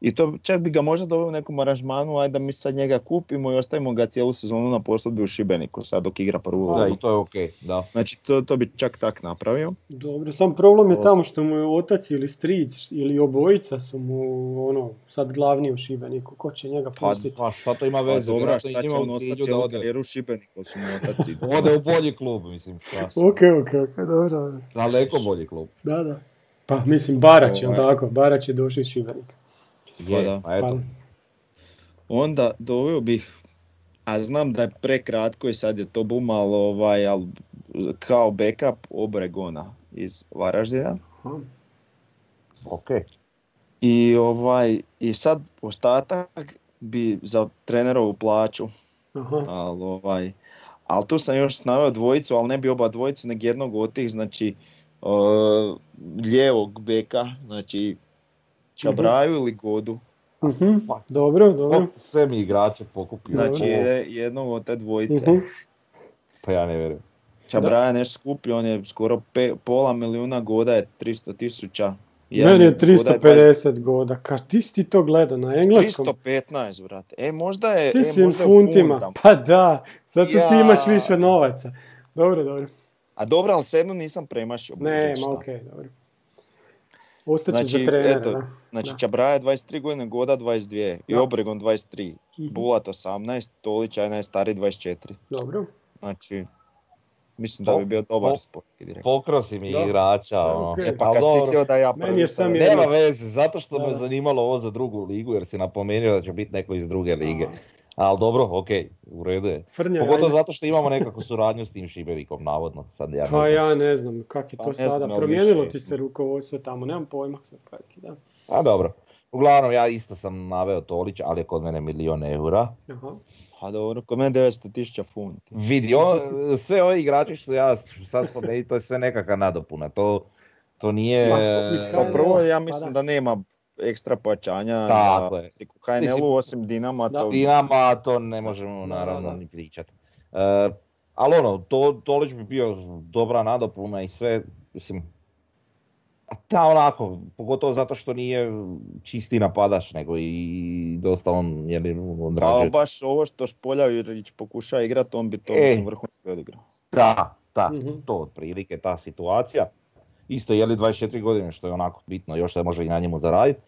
I to čak bi ga možda doveo u nekom aranžmanu, ajde da mi sad njega kupimo i ostavimo ga cijelu sezonu na posudbi u Šibeniku, sad dok igra prvu Da, ligu. i to je okej, da. Znači to, to bi čak tak napravio. Dobro, sam problem je tamo što mu je otac ili stric ili obojica su mu ono, sad glavni u Šibeniku. Ko će njega Pa, pustiti? Pa šta to ima Pa veze? dobro, a vjerojatno i šta će on ostati cijelu karijeru u Šibeniku, su mu otaci. Ode u bolji klub, mislim. šta. Ok, ok, ok, dobro, dobro. Daleko bolji klub. Da, da. Pa mislim, Barać, jel Ovaj. tako? Barać je došao iz Šibenika. Pa da. Pa eto. Onda doveo bih, a znam da je prekratko i sad je to bumalo, ovaj, ali kao backup Obregona iz Varaždina. Aha. Ok. I ovaj, i sad ostatak bi za trenerovu plaću, Aha. ali ovaj, ali tu sam još naveo dvojicu, ali ne bi oba dvojicu, nego jednog od tih, znači uh, lijevog beka, znači Čabraju ili Godu. Mhm. Dobro, dobro. Sve mi igrače pokupio. Znači je jednog od te dvojice. Mhm. Pa ja ne vjerujem. Čabraja je nešto skuplji, on je skoro pe, pola milijuna, Goda je 300 tisuća. Meni je 350 goda. Ka, ti si ti to gledao na engleskom? 315, brate. E, možda je, Ti e, si u možda je funtima. Pa da, zato ti Ja. imaš više novaca. Dobro, dobro. A dobro, ali svejedno nisam premašio. Ne, budžet, šta. ma okej, dobro. Ostaće Znači, za trenera, eto, da. Znači Da. Čabraja 23 godine, Goda 22 i Da. Obregon 23, Mhm. Bulat 18, Tolić je najstariji 24. Dobro. Znači, mislim da bi bio dobar po- sportski direktor. Pokrasi mi Da, igrača, sve ono. okej. E pa kad si dobro. ti htio da ja prvi sam Nema veze, zato što Da, me da. zanimalo ovo za drugu ligu, jer si napomenuo da će biti neko iz druge lige. Aha. Ali dobro, okej, u redu je. Frnja, Pogotovo ajde. zato što imamo nekakvu suradnju s tim Šibenikom, navodno. Sad ja ne Pa ja ne znam kak je Pa to znam, sada. Promijenilo više- ti se rukovodstvo tamo, nemam pojma sad kak je, da. A dobro. Uglavnom, ja isto sam naveo Tolić, ali je kod mene milion eura. Aha. Pa dobro, kod mene 900 tisuća funti. Vidi, on- sve ovi igrači što ja sad spomenuti, to je sve nekakva nadopuna. To, to nije... Ma, Pa HNL-a. prvo ja Pa mislim da. da nema ekstra pojačanja Tako za je. HNL-u osim Dinama. Da. To... Dinama, to ne možemo naravno ni pričati. E, ali ono, to, Tolić bi bio dobra nadopuna i sve, mislim, a ta onako, pogotovo zato što nije čisti napadač, nego i dosta on, je li, Pa odrađuje. baš ovo što Špoljarić pokuša igrat, on bi to E. mislim vrhunski odigrao. Da, da, Mhm. to otprilike ta situacija. Isto je li 24 godine što je onako bitno, još se može i na njemu zaraditi.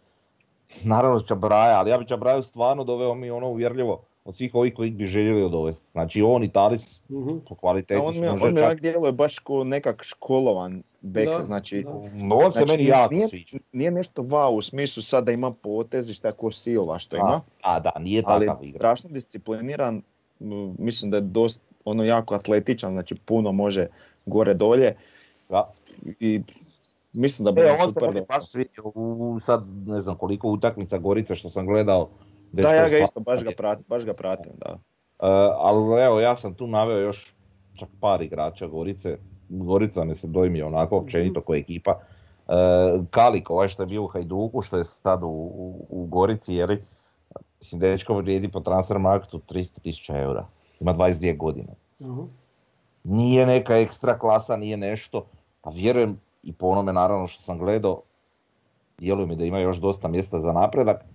Naravno Čabraja, ali ja bi Čabraju stvarno doveo mi ono uvjerljivo od svih ovih koji bi željeli dovesti. Znači on i Talis Mhm. po kvaliteti on mi, on mi čak- djeluje baš ko nekak školovan bek, Da, znači, da. No, on se Znači, meni jako nije- sviđa. nije nešto wow u smislu sad da ima potezišta ko Silva što ima, A, a da, nije ali takav igra. strašno discipliniran, mislim da je dosta ono jako atletičan, znači puno može gore dolje Da. I mislim da bi E, mu on se super došao. baš u sad ne znam koliko utakmica Gorice što sam gledao. Da, ja ga je isto baš ga, pratim, baš ga pratim, da. Uh, ali evo, ja sam tu naveo još čak par igrača Gorice. Gorica me se dojmi onako općenito kao ekipa. Uh, Kalik, ovaj što je bio u Hajduku, što je sad u, u, u Gorici, jeli, mislim dečko vrijedi po transfer marketu 300 tisuća eura. Ima 22 godine. Aha. Nije neka ekstra klasa, nije nešto. A vjerujem i po onome naravno što sam gledao, djeluje mi da ima još dosta mjesta za napredak.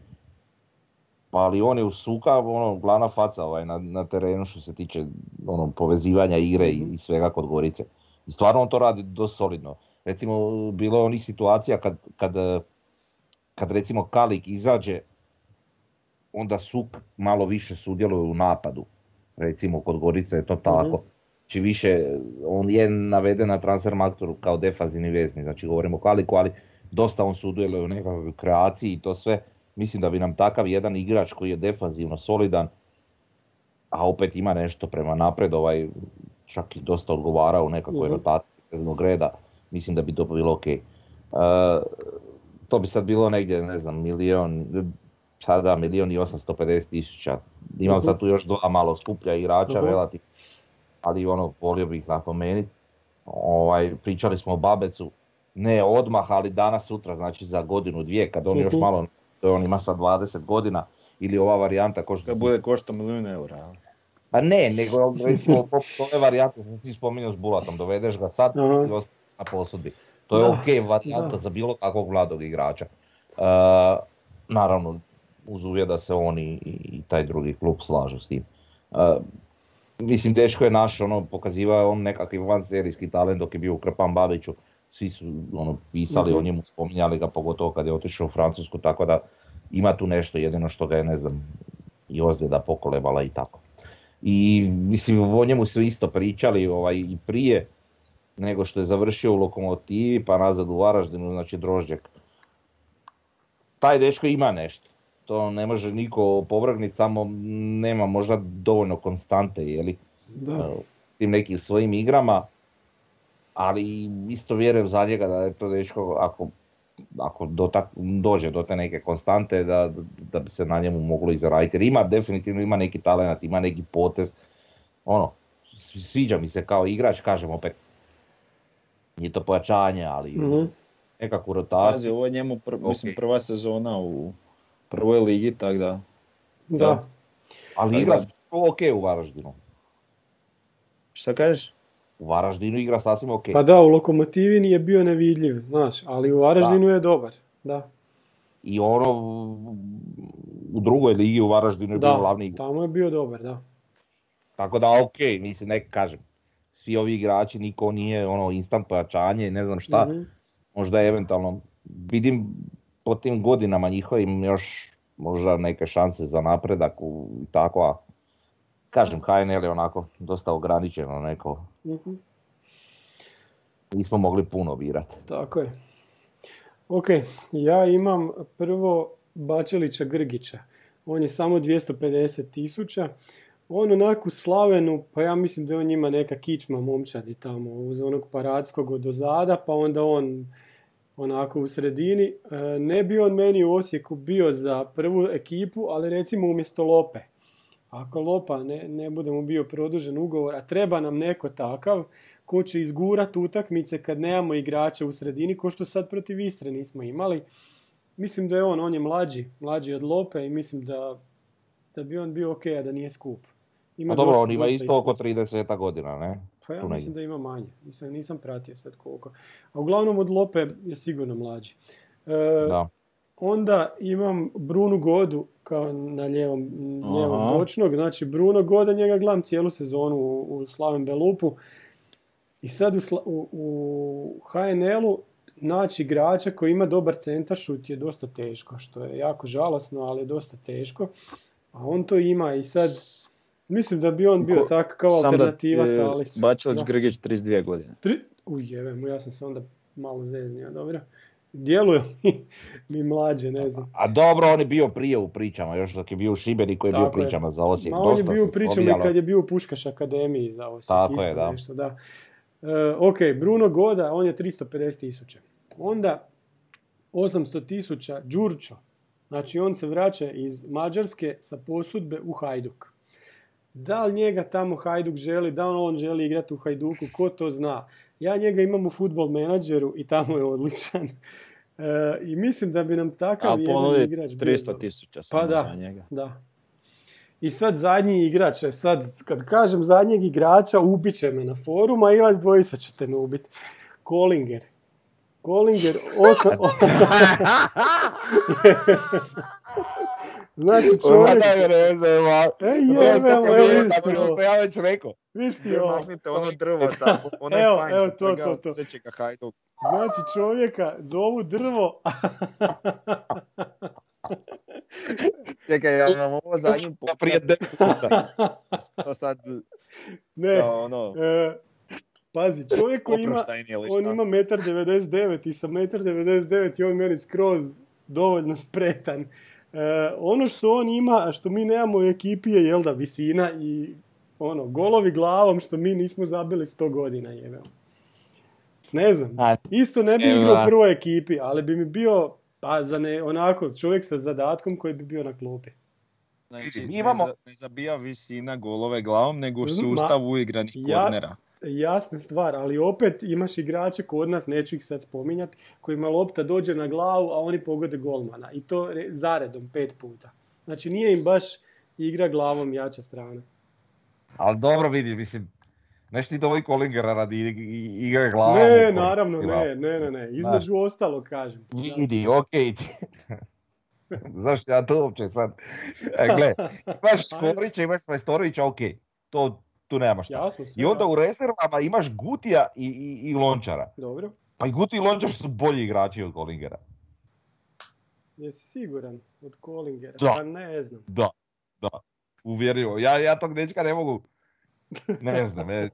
Pa ali on je u suka, ono, glavna faca ovaj, na, na terenu što se tiče ono, povezivanja igre i, i svega kod Gorice. I stvarno on to radi dosta solidno. Recimo, bilo je onih situacija kad, kad, kad recimo Kalik izađe, onda Suk malo više sudjeluje u napadu. Recimo kod Gorice je to tako. Znači više, on je naveden na transfer marketu kao defanzivni vezni, znači govorimo o Kaliku, ali dosta on sudjeluje u nekakvoj kreaciji i to sve. Mislim da bi nam takav jedan igrač koji je defanzivno solidan, a opet ima nešto prema napred, ovaj, čak i dosta odgovara u nekakvoj Mhm. rotaciji veznog reda, mislim da bi to bilo ok. E, to bi sad bilo negdje, ne znam, milion, sada milion i 850 tisuća. Imam Mhm. sad tu još dva malo skuplja igrača, Mhm. relativno ali ono, volio bih napomenuti. Ovaj, pričali smo o Babecu, ne odmah, ali danas, sutra, znači za godinu, dvije, kad on još Mhm. malo, to on ima sad 20 godina, ili ova varijanta ko što Kad bude košto milijun eura. Pa ne, nego recimo ove varijante sam si spominjao s Bulatom, dovedeš ga sad Aha. i ostaje na posudbi. To je Da, ok varijanta da. za bilo kakvog mladog igrača. E, naravno, uz uvjet da se on i, i taj drugi klub slažu s tim. E, mislim, Dečko je naš, ono, pokazivao on nekakvi vanserijski talent dok je bio u Krpan Babiću. Svi su ono, pisali Mhm. o njemu, spominjali ga, pogotovo kad je otišao u Francusku, tako da ima tu nešto, jedino što ga je, ne znam, i ozljeda pokolebala i tako. I mislim, o njemu su isto pričali ovaj, i prije nego što je završio u Lokomotivi pa nazad u Varaždinu, znači Drožđak. Taj dečko ima nešto. To ne može niko opovrgnuti, samo nema možda dovoljno konstante, jeli, Da. tim nekim svojim igrama. Ali isto vjerujem za njega da je to dečko, ako, ako do tak- dođe do te neke konstante, da, da bi se na njemu moglo i zaraditi. Jer ima, definitivno ima neki talent, ima neki potez. Ono, sviđa mi se kao igrač, kažem opet, nije to pojačanje, ali Mhm. nekakvu Pazi, rotaciju. ovo je njemu pr- mislim, Ok. prva sezona u prvoj ligi, tako da. Da. Ali Tako igra da- sasvim ok u Varaždinu. Šta kažeš? U Varaždinu igra sasvim ok. Pa da, u Lokomotivi nije bio nevidljiv, znaš, ali u Varaždinu je dobar. Da, I ono, u drugoj ligi u Varaždinu je bio da, glavni igrač. tamo je bio dobar, da. Tako da ok, mislim, nek kažem. Svi ovi igrači, niko nije ono instant pojačanje, ne znam šta. Mhm. Možda eventualno vidim po tim godinama njihovim još možda neke šanse za napredak u, i tako, a kažem HNL je onako dosta ograničeno neko. Mhm. Nismo mogli puno birati. Tako je. Ok, ja imam prvo Bačelića Grgića. On je samo 250 tisuća. On onako slavenu, pa ja mislim da on ima neka kičma momčadi tamo uz onog paradskog od ozada, pa onda on onako u sredini. E, Ne bi on meni u Osijeku bio za prvu ekipu, ali recimo umjesto Lope. Ako Lopa ne, ne bude mu bio produžen ugovor, a treba nam neko takav, ko će izgurat utakmice kad nemamo igrača u sredini, ko što sad protiv Istre nismo imali. Mislim da je on, on je mlađi, mlađi od Lope i mislim da, da bi on bio ok, a da nije skup. Ima Pa dobro, dosta- on ima isto oko iskustva. 30 godina, ne? Pa ja mislim da ima manje. Nisam, nisam pratio sad koliko. A uglavnom od Lope je sigurno mlađi. E, Da. Onda imam Brunu Godu kao na lijevom, lijevom Aha. bočnog. Znači Bruno Goda, njega gledam cijelu sezonu u, u Slaven Belupu. I sad u, u, u HNL-u naći igrača koji ima dobar centaršut je dosta teško, što je jako žalosno, ali je dosta teško. A on to ima i sad, mislim da bi on bio Ko- tak kao Sam da alternativa, je ali su... Bačelić da. Grgić 32 godine. Tri... Uj, jebe mu, ja sam se onda malo zeznio, dobro. Djeluje mi, mi mlađe, ne znam. A dobro, on je bio prije u pričama, još dok je bio u Šibeniku je bio u Tako pričama za Osijek. Ma on je bio u pričama i kad je bio u Puškaš akademiji za Osijek. Tako isto je, da. Nešto, da. E, ok, Bruno Goda, on je 350 tisuća. Onda 800 tisuća Đurčo. Znači on se vraća iz Mađarske sa posudbe u Hajduk. Da li njega tamo Hajduk želi, da li on želi igrati u Hajduku, ko to zna. Ja njega imam u futbol menadžeru i tamo je odličan. E, I mislim da bi nam takav A jedan igrač bio 300 dobar. tisuća Pa samo da, za njega. da. I sad zadnji igrač, e, sad kad kažem zadnjeg igrača, ubit će me na forum, a i vas dvojica ćete me ubiti. Kolinger. Kolinger, osam... znači čovjek... E, jebe, evo, evo, vidiš ti ovo. Ja već rekao. Vidiš ti ovo. Maknite ono drvo sa, onaj Evo, fajn evo, sa to, to, to. Hajduk. Znači čovjeka zovu drvo, Čekaj, ja vam ovo Prije 10 puta. to sad, ne, kao ono, e, pazi, čovjek koji ima, on ima 1,99 i sa 1,99 je on meni skroz dovoljno spretan. E, ono što on ima, a što mi nemamo u ekipi je, jel da, visina i ono, golovi glavom što mi nismo zabili 100 godina, jebe. Ne znam, A, isto ne bi Evo igrao u prvoj ekipi, ali bi mi bio, pa za ne, onako, čovjek sa zadatkom koji bi bio na klupi. Znači, Mi ne, imamo- za- ne zabija visina golove glavom, nego Ma- sustav uigranih ja- kornera. Jasna stvar, ali opet imaš igrače kod nas, neću ih sad spominjati, kojima lopta dođe na glavu, a oni pogode golmana. I to re- zaredom pet puta. Znači nije im baš igra glavom jača strana. Ali dobro vidi, mislim, neš ti dovoj Kolingera radi igre glavom. ne, naravno, ne, ne, ne, ne. Između ostalog kažem. Vidi, okej ti. Zašto ja to uopće sad? E, gle, imaš Skorića, imaš Majstorovića, okej. To, tu nema šta. Jasno, I onda jasno. u rezervama imaš Gutija i, i, i Lončara. Dobro. Pa i Guti i Lončar su bolji igrači od Kolingera. Jesi siguran od Kolingera? Da. Pa ne znam. Da, da, uvjerljivo. Ja, ja tog dečka ne mogu, ne znam, ne,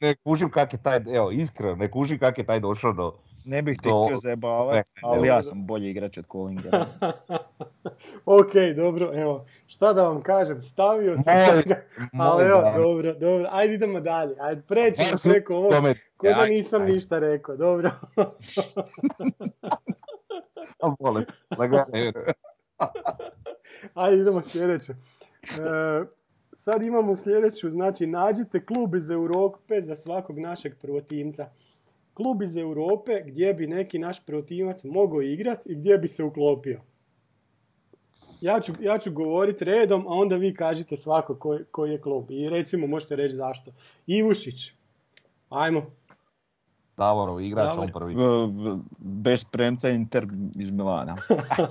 ne kužim kak je taj, evo, iskreno, ne kužim kak je taj došao do... Ne bih te htio zajebavati, ali ja sam bolji igrač od Collingera. ok, dobro, evo. Šta da vam kažem, stavio sam Moj, ga. Ali evo, dan. dobro, dobro. Ajde idemo dalje. Ajde, su preko tome- Ko da nisam aj, ništa rekao, dobro. Ajde, idemo sljedeće. E, sad imamo sljedeću, znači nađite klub iz Europe za svakog našeg prvotimca. Klub iz Europe gdje bi neki naš prvotimac mogao igrati i gdje bi se uklopio. Ja ću, ja ću govoriti redom, a onda vi kažete svako koji, koji je klub. I recimo možete reći zašto. Ivušić. Ajmo. Davorov igrač, Davor. on prvi. Bez premca Inter iz Milana.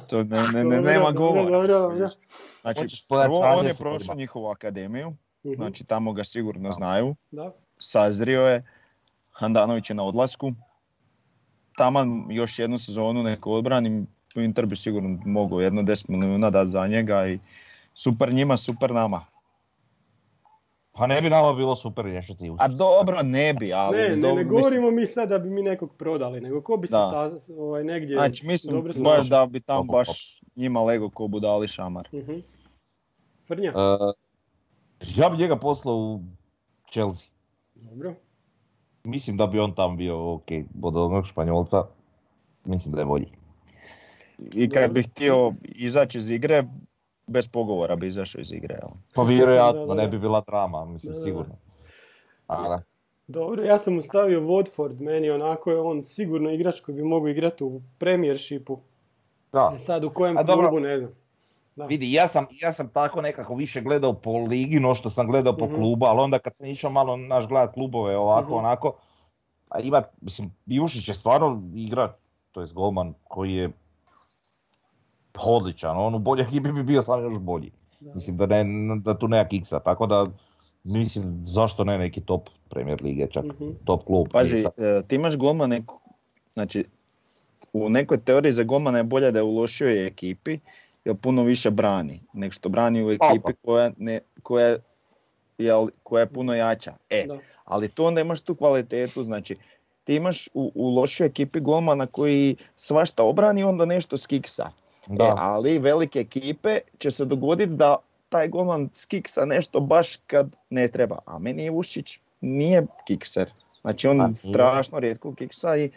To ne, ne, ne, nema govora. Znači, prvo on je prošao njihovu akademiju, Mhm, znači tamo ga sigurno znaju. Da. Sazrio je, Handanović je na odlasku. taman još jednu sezonu neko odbranim, Inter bi sigurno mogao jedno 10 milijuna dati za njega i super njima, super nama. Pa ne bi nama bilo super nešto ti A dobro, ne bi, ali... Ne, ne, dobro, ne mislim- govorimo mi sad da bi mi nekog prodali, nego ko bi se Da. sa, ovaj, negdje Znači, mislim dobro baš da bi tam baš njima lego ko budali šamar. Mhm. Frnja? E, ja bi njega poslao u Chelsea. Dobro. Mislim da bi on tam bio ok, od onog Španjolca. Mislim da je bolji. I kad bi htio izaći iz igre, bez pogovora bi izašao iz igre. Jel? Pa vjerojatno, Da, da, ne bi bila drama, mislim, Da, da, da. sigurno. A, da. Dobro, ja sam mu stavio Watford, meni onako je on sigurno igrač koji bi mogao igrati u premiershipu. Da. E sad u kojem A klubu ne znam. Da. Vidi, ja sam, ja sam tako nekako više gledao po ligi no što sam gledao po Mhm. klubu, ali onda kad sam išao malo naš gledat klubove ovako, Mhm. onako, a ima, mislim, Jušić je stvarno igrač, to je golman koji je odličan, on u boljoj ekipi bi bio samo još bolji. Da. Mislim da, ne, da tu nema kiksa, tako da mislim zašto ne neki top Premier lige čak, Mhm. top klub. Pazi, e, ti imaš golmane, znači u nekoj teoriji za golmana je bolje da je u lošijoj ekipi, jer puno više brani, nego što brani u ekipi koja, ne, koja, jel, koja je puno jača. E, Da. ali to onda imaš tu kvalitetu, znači ti imaš u, u lošoj ekipi golmana koji svašta obrani onda nešto skiksa. Da. E, ali velike ekipe će se dogoditi da taj golman skiksa nešto baš kad ne treba. A meni je Vušić nije kikser. Znači on nije. strašno rijetko kiksa i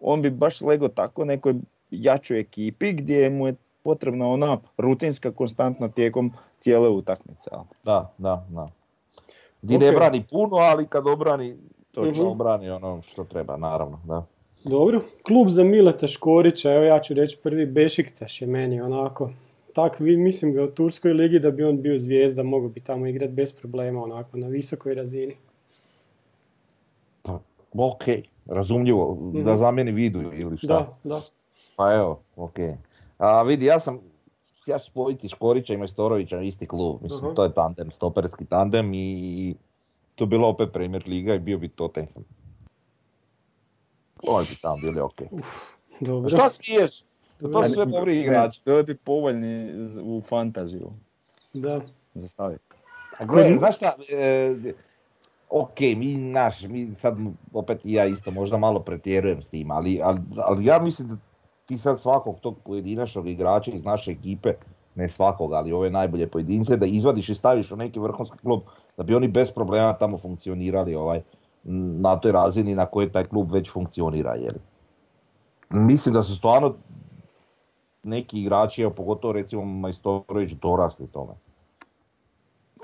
on bi baš lego tako nekoj jačoj ekipi gdje mu je potrebna ona rutinska konstantna tijekom cijele utakmice. Da, da, da. Di ne Ok. brani puno, ali kad obrani, Točno. točno obrani ono što treba, naravno, da. Dobro, klub za Mileta Škorića, evo ja ću reći prvi Bešiktaš je meni onako. Tak vi mislim ga u Turskoj ligi da bi on bio zvijezda, mogao bi tamo igrati bez problema onako na visokoj razini. Pa, ok, razumljivo, da Mhm. zamijeni vidu ili šta. Da, da. Pa evo, ok. A vidi, ja sam, ja ću spojiti Škorića i Majstorovića u isti klub, mislim, Aha. to je tandem, stoperski tandem i, i to je bila opet Premier Liga i bio bi Tottenham. Ovo bi tamo bili ok. Dobro. Šta smiješ? To su sve dobri igrači. Bili bi povoljni u fantaziju Da. za staviti. A gle, znaš šta, e, ok, mi naš, mi sad opet i ja isto možda malo pretjerujem s tim, ali, ali, ali ja mislim da ti sad svakog tog pojedinačnog igrača iz naše ekipe, ne svakog, ali ove najbolje pojedince, da izvadiš i staviš u neki vrhunski klub, da bi oni bez problema tamo funkcionirali ovaj, na toj razini na kojoj taj klub već funkcionira. Jel? Mislim da su stvarno neki igrači, evo pogotovo recimo Majstorović, dorasli tome.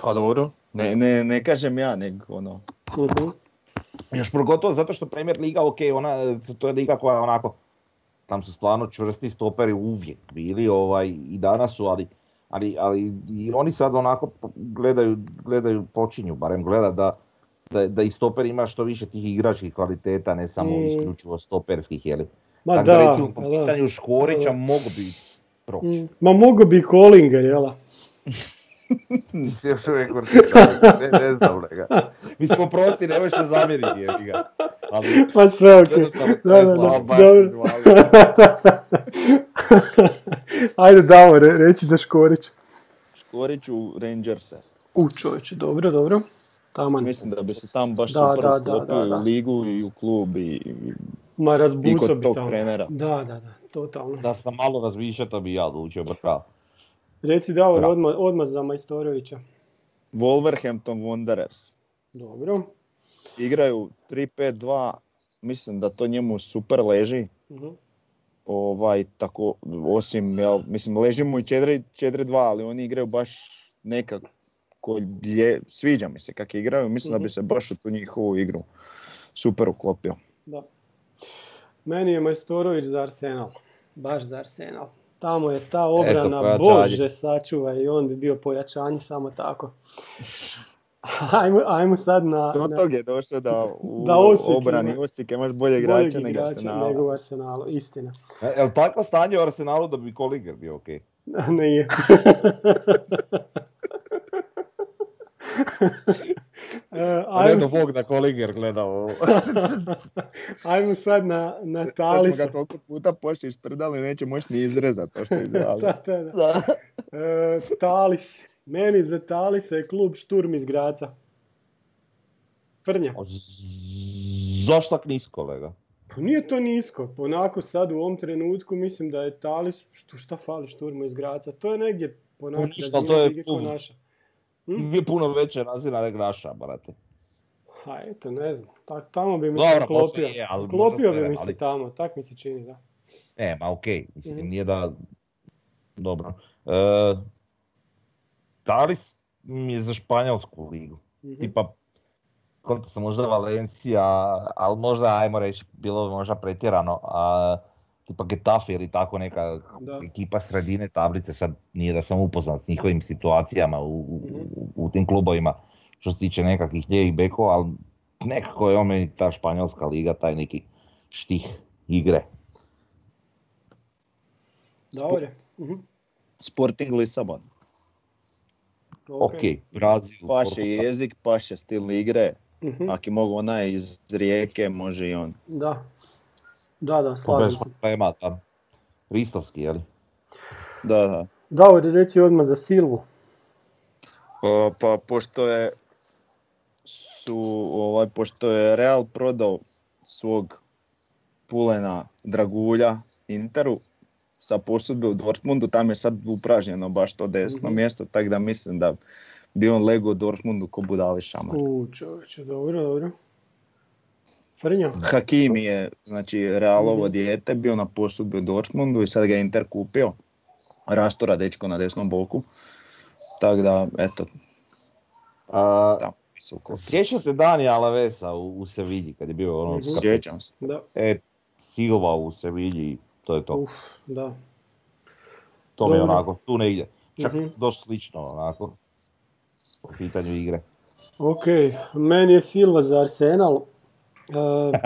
Pa dobro, ne, ne, ne kažem ja, nego ono, Mhm. Još pogotovo zato što Premier Liga, ok, ona, to je liga koja onako, tam su stvarno čvrsti stoperi uvijek bili ovaj, i danas su, ali, ali, ali i oni sad onako gledaju, gledaju počinju, barem gleda da, da, da i stoper ima što više tih igračkih kvaliteta, ne samo Mm. isključivo stoperskih, jeli. Ma Tako da, recimo po da. pitanju Škorića Da, da. mogu bi proći. Mm. Ma mogo bi Kolinger, jela? Nisi još uvijek vrti, ne, ne znam lega. Mislim, oprosti, nemoj što zamjeriti, jebi ga. Ali, Pa sve ok. Da, da, da. baš Dobro. se. Ajde, Davor, re- reci za Škorić. Škorić u Rangerse. U čovječe, dobro, dobro. Taman. Mislim da bi se tam baš Da, super da, da, da, da. u ligu i u klub i, i Ma i kod tog tamo. trenera. Da, da, da, totalno. da sam malo razmišljao, to bi ja odlučio, bravo. Reci Da. odmah, odmah za Majstorovića. Wolverhampton Wanderers. Dobro. Igraju 3-5-2, mislim da to njemu super leži. Mhm. Ovaj, tako, osim, jel, mislim, leži mu i 4 4-2, ali oni igraju baš nekako, je, sviđa mi se kako igraju, mislim da Mhm. bi se baš u tu njihovu igru super uklopio. Da. Meni je Majstorović za Arsenal. Baš za Arsenal. Tamo je ta obrana, pojačanje. bože sačuvaj, i on bi bio pojačanje samo tako. Ajmo, ajmo sad na, Do na tog je došlo da u Da Osijek obrani ima- Osijek imaš bolje igrača nego igrača Arsenala. nego u Arsenalu, istina. E, Je li takvo stanje u Arsenalu da bi Koliger bio ok? Nije. E, ajmo, s- Bog da Kolinger gleda ovo. ajmo sad na, na Sad smo Talisa. ga toliko puta pošli ispredali, neće moći ni izrezati to što je izvali. Da, da, da. E, Talis. Meni za Talisa je klub Šturm iz Graca. Frnja. Zašto tak nisko, lega? Pa nije to nisko. Onako sad u ovom trenutku mislim da je Talis, što, šta fali Šturmu iz Graca? To je negdje onako ništa, razina to je klub. naša. Hm? Je puno veća razina nego naša, brate. Ha, eto, ne znam. Ta, tamo bi mi se klopio. je, ali klopio bi mi se tamo, tak mi se čini, da. E, ma okej, mislim, Mhm. nije da... Dobro. E, Talis mi je za španjolsku ligu. Mhm. Tipa, konta sam možda Valencija, ali možda, ajmo reći, bilo bi možda pretjerano. A, tipa Getafe ili tako neka Da. ekipa sredine tablice, sad nije da sam upoznat s njihovim situacijama u, u, u- tim klubovima što se tiče nekakvih lijevih bekova, ali nekako je on meni ta španjolska liga, taj neki štih igre. Dobro. Mhm. Sporting Lisabon. Ok, Ok. Brazil, Paše jezik, paše stil igre. Mhm. Ako je mogu onaj iz rijeke, može i on. Da. Da, da, slažem se. problema tam. Ristovski, jel? Da, da. Davor, reci odmah za Silvu. O, pa pošto je su ovaj pošto je Real prodao svog pulena Dragulja Interu sa posudbe u Dortmundu, tam je sad upražnjeno baš to desno Mhm. mjesto, tako da mislim da bi on lego u Dortmundu ko budali šamar. U, čovječe, dobro, dobro. Frnja. Hakimi je, znači, Realovo Mhm. dijete, bio na posudbi u Dortmundu i sad ga je Inter kupio. Rastora dečko na desnom boku. Tako da, eto, A, da, visoko. Sjeća se Dani Alavesa u, u Sevilji kad je bio ono... Mhm. kad- Sjećam se. Da, E, Silva u Sevilji, to je to. uf, da. to mi je onako, tu negdje. Čak Mhm. dosta slično onako. Po pitanju igre. Ok, meni je Silva za Arsenal. E,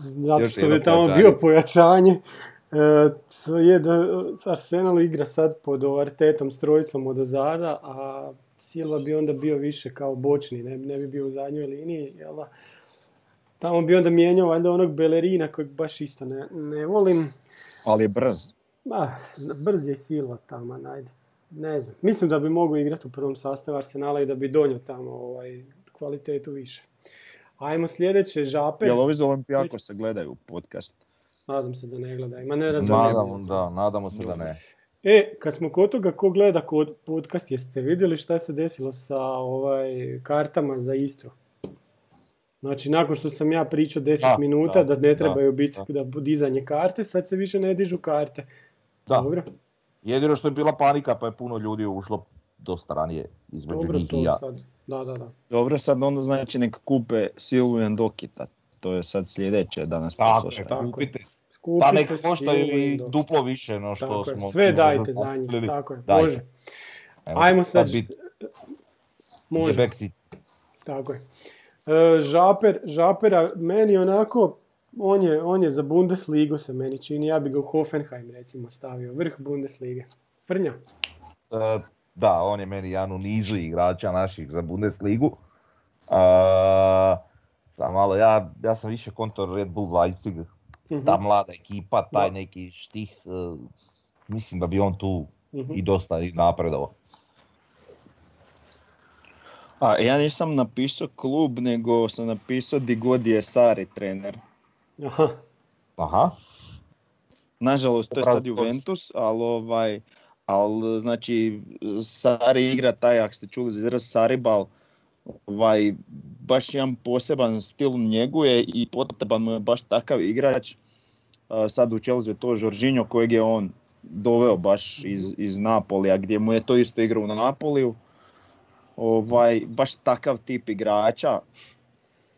zato što bi tamo pojačanje. bio pojačanje. E, to je da Arsenal igra sad pod Artetom s trojicom od ozada, a Silva bi onda bio više kao bočni, ne, ne bi bio u zadnjoj liniji. Jel da? Tamo bi onda mijenjao valjda onog Belerina kojeg baš isto ne, ne volim. Ali je brz. Ma, brz je Silva tamo, ajde. Ne znam. Mislim da bi mogao igrati u prvom sastavu Arsenala i da bi donio tamo ovaj, kvalitetu više. Ajmo sljedeće, Žaper. Jel ovi za Olimpijako se gledaju podcast? Nadam se da ne gledaju. Ma ne razumijem. Nadamo, da, nadamo se da ne. E, kad smo kod toga ko gleda kod podcast, jeste vidjeli šta se desilo sa ovaj, kartama za Istru? Znači, nakon što sam ja pričao 10 Da, minuta da, da, ne trebaju da, biti da. dizanje karte, sad se više ne dižu karte. Da, Dobro, jedino što je bila panika pa je puno ljudi ušlo dosta ranije između dobro njih i to ja. sad. Da, da, da. Dobro, sad onda znači neka kupe Silvu i Dokita. To je sad sljedeće da nas Tako posluša. je, Tako kupite. Pa nek košta Silvu i duplo više no što Tako je, sve dajte za njih, tako je, Dajte. može. Evo, Ajmo sad, bit može, tako je. E, žaper, žapera, meni onako, on je, on je za Bundesligu se meni čini, ja bi ga u Hoffenheim recimo stavio, vrh Bundeslige. Frnja, E, da, on je meni jedan u nizu igrača naših za Bundesligu. Uh, sam malo, ja, ja sam više kontor Red Bull Leipzig, Mhm, ta mlada ekipa, taj Da. neki štih, e, mislim da bi on tu mhm. i dosta i napredovao. A ja nisam napisao klub, nego sam napisao di god je Sari trener. Aha, Aha, Nažalost, to je sad. Juventus, ali ovaj, ali znači Sari igra taj, ako ste čuli za izraz Saribal, ovaj, baš jedan poseban stil njeguje i potreban mu je baš takav igrač. Sad u Chelsea je to Žoržinjo kojeg je on doveo baš iz, iz Napolija, gdje mu je to isto igrao u Napoliju. Ovaj, baš takav tip igrača,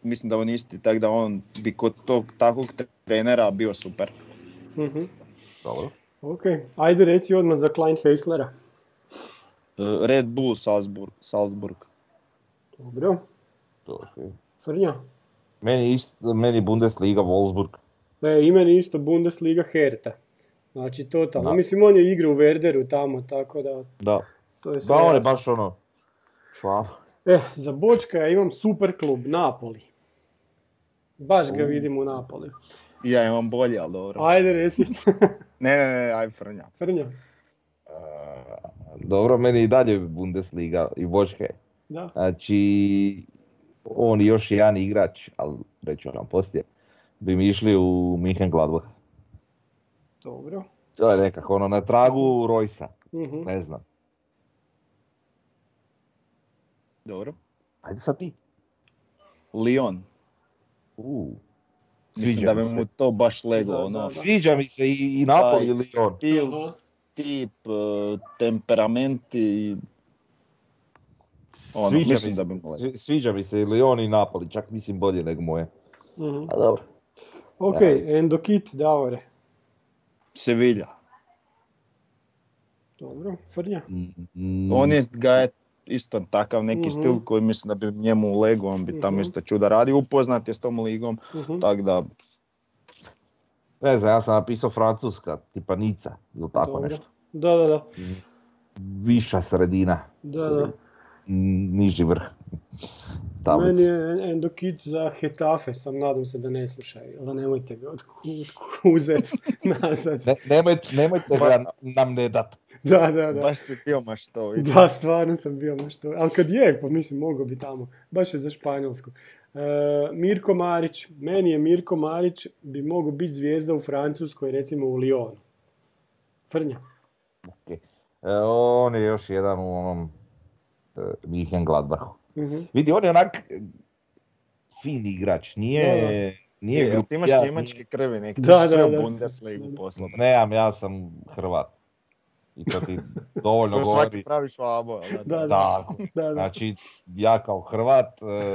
mislim da on isti, tako da on bi kod tog takvog trenera bio super. mhm. dobro. Ok. Ajde reci odmah za Klein Heislera. Uh, Red Bull Salzburg. Salzburg. Dobro, To je okej. Frnja. Meni, isto, meni Bundesliga Wolfsburg. E, i meni isto Bundesliga Hertha. Znači, totalno. Da. Mislim, on je igrao u Werderu tamo, tako da Da, to je sve da on je baš ono, švab. E, za Bočka ja imam super klub, Napoli. Baš ga vidim u Napoliju. Ja imam bolje, ali dobro. Ajde, reci. Ne, ne, ne, aj Frnja. Frnja. Dobro, meni i dalje Bundesliga i Bočke. Da. Znači, on još jedan igrač, ali reću vam poslije, bi mi išli u Minhen Gladbach. Dobro. To je nekako ono na tragu Rojsa, Mhm. ne znam. Dobro. Ajde sad ti. Lyon. Uh, Mislim sviđa da bi mu to baš leglo, Da, ono. da, da. Sviđa mi se i, i Napoli Taj i Lyon. Stil, tip, eh, temperament i... Ono, Sviđa mislim mi da se- bi mu leglo. svi- Sviđa mi se i Lyon i Napoli, čak mislim bolje nego moje. Mhm. A dobro. Ok, Nice. Endokit, Davore. Sevilla. Dobro, Frnja. Mm, On je ga je isto takav neki Mhm. stil koji mislim da bi njemu legao, on bi tamo Mhm. isto čuda radio, upoznat je s tom ligom, Mhm. tako da Ne znam, ja sam napisao francuska, tipa Nica, ili tako Dobro. nešto. Da, da, da. Viša sredina, Da, da. niži vrh. Tablice. Meni je Endokit za Hetafe, sam nadam se da ne slušaju, da nemojte ga otku- uzet nazad. Ne, nemojte, nemojte ga nam ne dat. Da, da, da. baš si bio maštovit. Da, stvarno sam bio na što. Ali kad je, pa mislim, mogao bi tamo. Baš je za Španjolsku. E, Mirko Marić. Meni je Mirko Marić bi mogao biti zvijezda u Francuskoj, recimo u Lyonu. Frnja. Ok. E, on je još jedan u onom e, Minhen Gladbachu. Mhm. Vidi, on je onak e, fin igrač, nije... Da, da. Nije Je, ti imaš njemački krvi, neki Da, sve da, u da, Bundesligu da. poslao. Nemam, ja sam Hrvat. I to ti dovoljno To svaki govori. pravi švabo, Da, da. Da, Da, da. znači ja kao Hrvat e,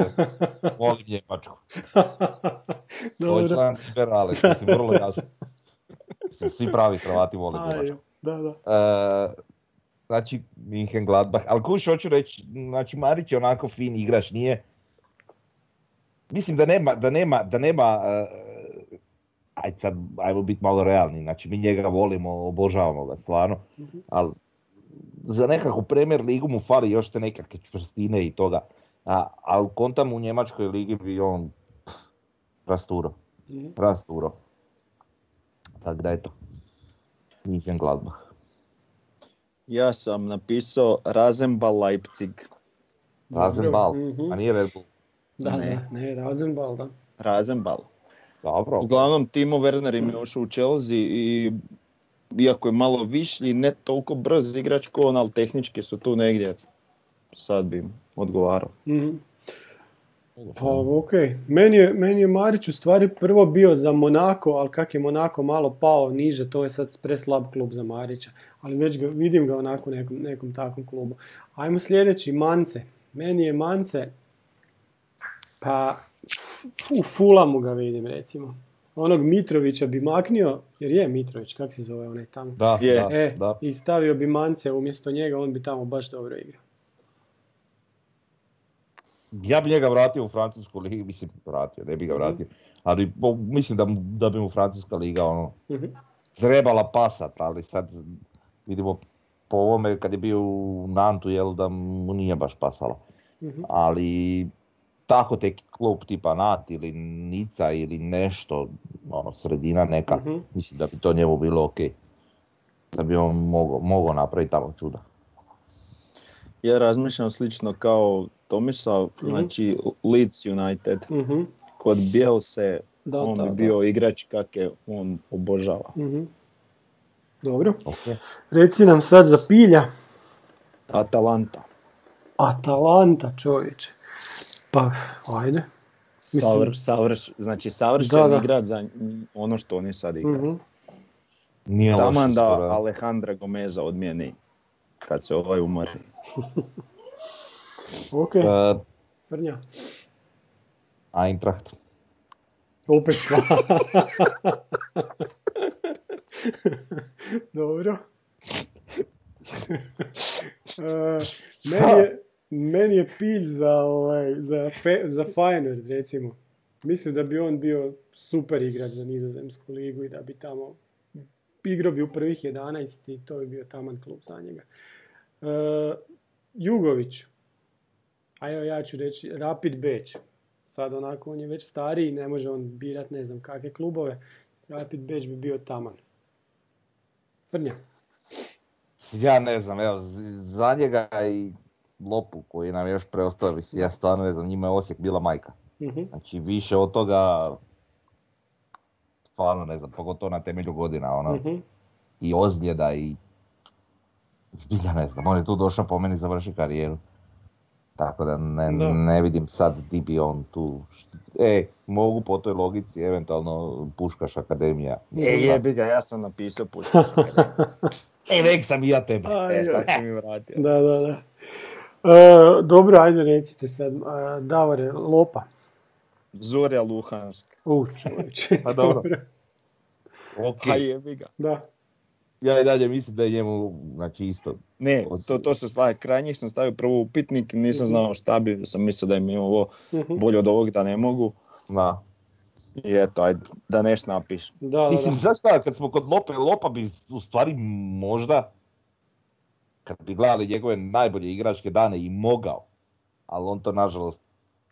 volim Njemačku. Dobro. Deutschland liberale, mislim vrlo jasno. Mislim, svi pravi Hrvati vole Njemačku. da, da. E, znači Minhen Gladbach, ali kuš hoću reći, znači Marić je onako fin igrač, nije... Mislim da nema, da nema, da nema, e, ajde sad, ajmo biti malo realni, znači mi njega volimo, obožavamo ga stvarno, ali za nekakvu Premier ligu mu fali još te nekakve čvrstine i toga, a, ali kontam u Njemačkoj ligi bi on pff, rasturo, Mhm. rasturo. Tako da eto, Minhen Gladbach. Ja sam napisao Razenball Leipzig. Razenbal, Mhm. a nije Red Bull. Da, Ne. ne, Razenbal, da. Razenball. Dobro. Uglavnom Timo Werner im je ušao u Chelsea i iako je malo višlji, ne toliko brz igrač ko on, ali tehnički su tu negdje. Sad bi im odgovarao. Mhm. Pa ok, meni je, meni je Marić u stvari prvo bio za Monako, ali kak je Monako malo pao niže, to je sad preslab klub za Marića. Ali već ga, vidim ga onako u nekom, nekom takvom klubu. Ajmo sljedeći, Mance. Meni je Mance, pa u Fulamu ga vidim recimo. Onog Mitrovića bi maknio, jer je Mitrović, kak se zove onaj tamo. Da, Je. da, E, da. i stavio bi Mance umjesto njega, on bi tamo baš dobro igrao. Ja bi njega vratio u Francusku ligu, mislim vratio, ne bi ga vratio. Ali po- mislim da, mu- da bi mu Francuska liga ono, Mhm. trebala pasat, ali sad vidimo po ovome kad je bio u Nantu, jel da mu nije baš pasalo. Mhm. Ali tako tek klub tipa Nat ili Nica ili nešto, ono sredina neka, Mhm. mislim da bi to njemu bilo ok. Da bi on mogao, mogao napraviti tamo čuda. Ja razmišljam slično kao Tomislav, znači Leeds United. Mhm. Kod Bielse Da, on da, bi da. bio igrač kak je on obožava. Mhm. Dobro. Ok. Reci nam sad za pilja. Atalanta. Atalanta, čovječe. Pa, ajde. Mislim- Savr, savrš, znači savršen Da, da. igrač za ono što oni sad igraju. Mhm. Nije Taman da. Alejandra Gomeza odmijeni kad se ovaj umori. Ok, E, Frnja. Eintracht. Opet sva. Dobro. E, meni, je, meni je pilj za, ovaj, za, za Feyenoord, recimo. Mislim da bi on bio super igrač za nizozemsku ligu i da bi tamo igrao bi u prvih 11 i to bi bio taman klub za njega. E, Jugović. a evo ja ću reći Rapid Beč. Sad onako on je već stariji, ne može on birat ne znam kakve klubove. Rapid Beč bi bio taman. Frnja. Ja ne znam, evo, za njega i Lopu koji nam još preostao, ja stvarno ne znam, njima je Osijek bila majka. Mhm. Znači više od toga, stvarno ne znam, pogotovo na temelju godina, ono, Mhm. i ozljeda i zbilja ne znam, on je tu došao po meni završi karijeru. Tako da ne, Da. ne vidim sad di bi on tu, e, mogu po toj logici eventualno Puškaš akademija. E, jebi ga, ja sam napisao puškaš. E, nek sam i ja tebe. Aj, E, sad mi vratio. Da, da, da. E, dobro, ajde recite sad, e, Davore, Lopa. Zorja Luhansk. U, čovječe. Pa dobro. Ok, Pa jebi ga. Da. ja i dalje mislim da je njemu, znači isto, Ne, to, to se slaje. Kraj njih sam stavio prvo upitnik, nisam znao šta bi, sam mislio da im je ovo Mhm. bolje od ovog da ne mogu. na, I eto, ajde, da nešto napiš. Da, da, Mislim, da. znaš šta, kad smo kod Lope, Lopa bi u stvari možda, kad bi gledali njegove najbolje igračke dane i mogao, ali on to nažalost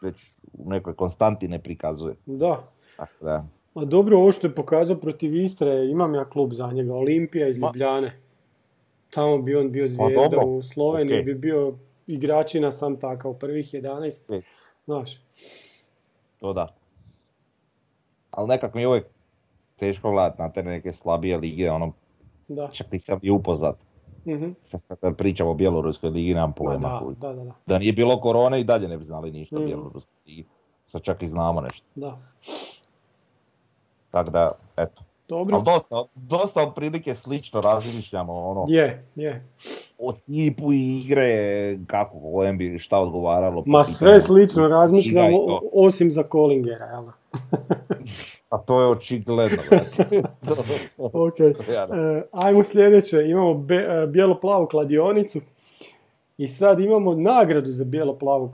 već u nekoj konstanti ne prikazuje. Da. Tako da, A dobro, ovo što je pokazao protiv Istre, imam ja klub za njega, Olimpija iz Ma- Ljubljane. Tamo bi on bio zvijezda, dobro, u Sloveniji ok. bi bio igračina sam takav, prvih 11. Ok. Znaš, to da. Ali nekako mi je uvijek teško gledati na te neke slabije lige, ono, da. čak nisam i upoznat. Mhm. Sad pričamo o Bjeloruskoj ligi, nemam Ma pojma. da, da, da, da. Nije bilo korone i dalje ne bi znali ništa o Mhm. Bjeloruskoj ligi. Sad čak i znamo nešto. da. Tako da, eto. Dobro. Ali dosta, dosta otprilike slično razmišljamo ono, Je, je. o tipu igre, kako kojem bi šta odgovaralo. Ma sve slično razmišljamo, osim za Kolingera, jel? A to je očigledno. Ok. E, ajmo sljedeće, imamo be, e, bijelo-plavu kladionicu. I sad imamo nagradu za bijelo-plavu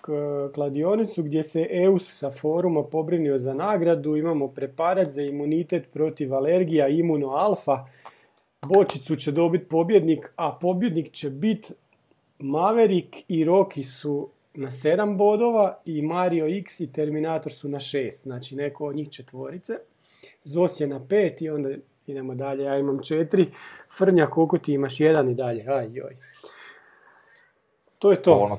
k- kladionicu gdje se EUS sa foruma pobrinio za nagradu, imamo preparat za imunitet protiv alergija Imuno Alfa, bočicu će dobiti pobjednik, a pobjednik će biti Maverick i Rocky su na 7 bodova i Mario X i Terminator su na 6, znači neko od njih četvorice. Zos je na 5 i onda idemo dalje, ja imam 4. Frnja, koliko ti imaš? Jedan i dalje, aj joj. To je to.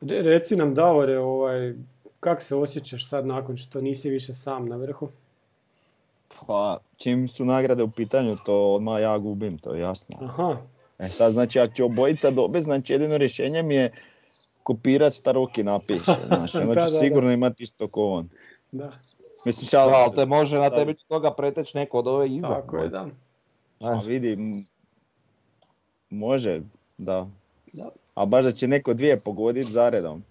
Re- Reci nam Davore, ovaj, kak se osjećaš sad nakon što nisi više sam na vrhu? Pa, čim su nagrade u pitanju, to odmah ja gubim, to je jasno. Aha, E sad, znači, ako će obojica dobiti, znači jedino rješenje mi je kopirat staroki napiše, znači, onda da, sigurno imati isto ko on. da, Mislim, Da, šalim ali te može na Da. temelju toga preteć neko od ove iza. tako je, da. A vidi, m, može, da. Da. A baš da će neko dvije pogoditi zaredom.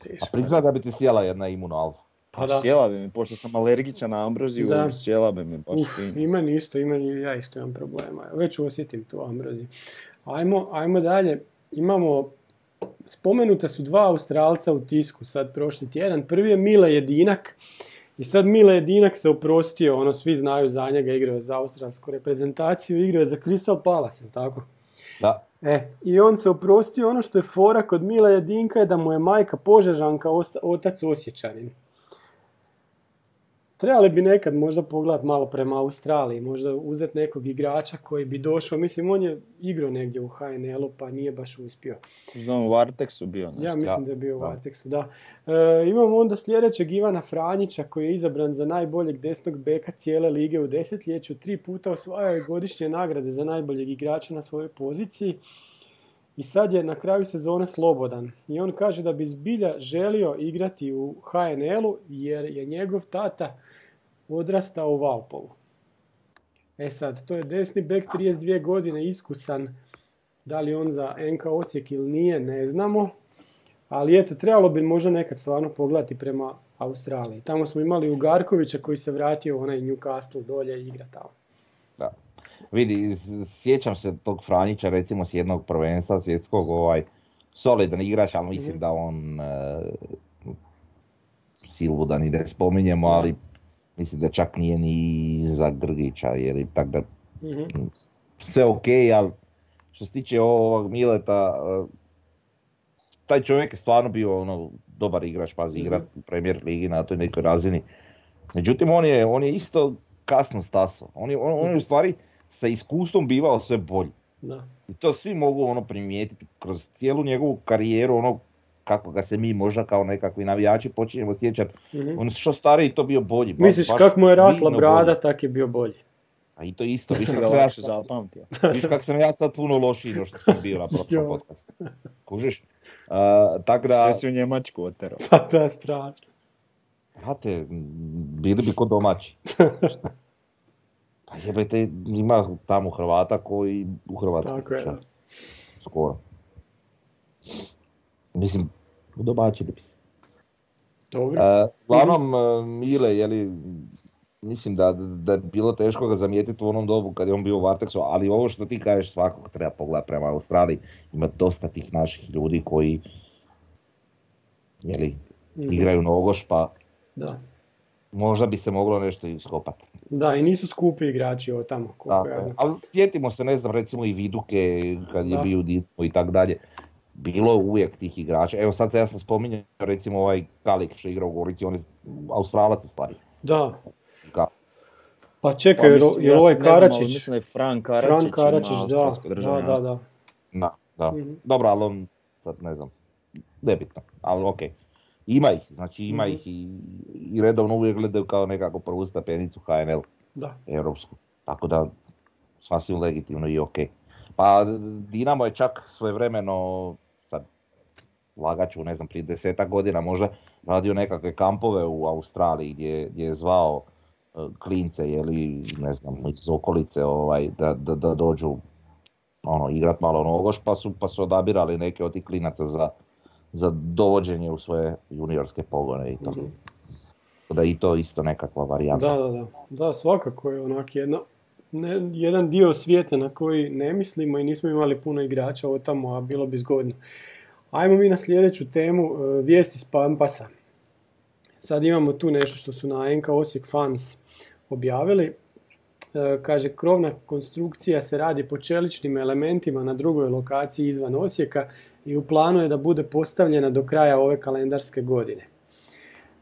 A Teško. priznaj da bi ti sjela jedna imuno alfa. Pa da. Sjela bi mi, pošto sam alergičan na ambroziju, Da. sjela bi mi baš Uf, fin. i meni isto, i meni, ja isto imam problema. Već osjetim tu ambroziju. Ajmo, ajmo dalje. Imamo, spomenuta su dva Australca u tisku sad prošli tjedan. Prvi je Mile Jedinak. I sad Mile Jedinak se oprostio, ono svi znaju za njega, igrao je za australsku reprezentaciju, igrao je za Crystal Palace, tako? Da, E, i on se oprostio, ono što je fora kod Mila Jedinka je da mu je majka Požežanka, osta- otac Osječanin. Trebali bi nekad možda pogledat malo prema Australiji, možda uzeti nekog igrača koji bi došao, mislim on je igrao negdje u HNL-u pa nije baš uspio. Znam, u Varteksu bio. Ja mislim da je bio u da. Varteksu, da. E, imamo onda sljedećeg Ivana Franjića koji je izabran za najboljeg desnog beka cijele lige u desetljeću. Tri puta osvajao je godišnje nagrade za najboljeg igrača na svojoj poziciji. I sad je na kraju sezone slobodan. I on kaže da bi zbilja želio igrati u HNL-u jer je njegov tata odrastao u Valpovu. E sad, to je desni bek 32 godine, iskusan. Da li on za NK Osijek ili nije, ne znamo. Ali eto, trebalo bi možda nekad stvarno pogledati prema Australiji. Tamo smo imali Ugarkovića koji se vratio u onaj Newcastle dolje i igra tamo. da. Vidi, sjećam se tog Franjića recimo s jednog prvenstva svjetskog, ovaj, solidan igrač, ali mislim Mhm. da on e, Silvu da ni ne spominjemo, ali mislim da čak nije ni za Grgića, jer i tak da Mhm. sve ok, ali što se tiče ovog Mileta, e, taj čovjek je stvarno bio ono, dobar igrač, pazi igrat u Premier Ligi na toj nekoj razini. Međutim, on je, on je isto kasno stasao. On je, on, on je u stvari sa iskustvom bivao sve bolji. Da. I to svi mogu ono primijetiti kroz cijelu njegovu karijeru, ono kako ga se mi možda kao nekakvi navijači počinjemo sjećati. Mhm. On što stariji to bio bolji. baš- Misliš baš kako mu je rasla brada, bolji. tak je bio bolji. A i to isto, viš kako ja sad- zapamtio. viš kako sam ja sad puno lošiji no što sam bio na prošlom podcastu. Kužiš? A, tako da, Sve si u Njemačku oterao. Da, da, strašno. brate, bili bi ko domaći. Pa jebete, ima tamo Hrvata koji u Hrvatskoj. Tako je. Skoro. Mislim, udomaćili bi se. Dobro. E, uglavnom, e, Mile, jeli, mislim da, da je bilo teško ga zamijetiti u onom dobu kad je on bio u Varteksu, ali ovo što ti kažeš svakako treba pogledati prema Australiji. Ima dosta tih naših ljudi koji jeli, Mhm. igraju nogoš, pa Da. možda bi se moglo nešto iskopati. Da, i nisu skupi igrači ovo tamo, koliko ja znam. ali sjetimo se, ne znam, recimo i Viduke kad je Da. bio u Dinamo i tako dalje. Bilo je uvijek tih igrača. Evo sad se ja sam spominjao recimo ovaj Kalik što je igrao u Gorici, on je Australac u stvari. Da. Ka- Pa čekaj, jel, mislim- ja ovaj ne znam, ali Karačić? Mislim da je Fran Karačić, Fran Karačić, da, da, da, da. Da, da. Mhm. Dobro, ali on sad ne znam, nebitno, ali okej. Ima ih, znači ima Mhm. ih i, i redovno uvijek gledaju kao nekako prvu stepenicu HNL Da. europsku. Tako da sasvim legitimno i okej. Pa Dinamo je čak svojevremeno, lagaću, ne znam, prije desetak godina možda radio nekakve kampove u Australiji gdje, gdje je zvao e, klince ili ne znam iz okolice ovaj, da, da, da dođu ono, igrat malo nogoš pa su, pa su odabirali neke od tih klinaca za, za dovođenje u svoje juniorske pogone i to. Mhm. Tako Da i to isto nekakva varijanta. Da, da, da. Da, svakako je onak jedna, ne, jedan dio svijeta na koji ne mislimo i nismo imali puno igrača od tamo, a bilo bi zgodno. Ajmo mi na sljedeću temu, e, vijesti s Pampasa. Sad imamo tu nešto što su na NK Osijek Fans objavili. E, Kaže, krovna konstrukcija se radi po čeličnim elementima na drugoj lokaciji izvan Osijeka i u planu je da bude postavljena do kraja ove kalendarske godine.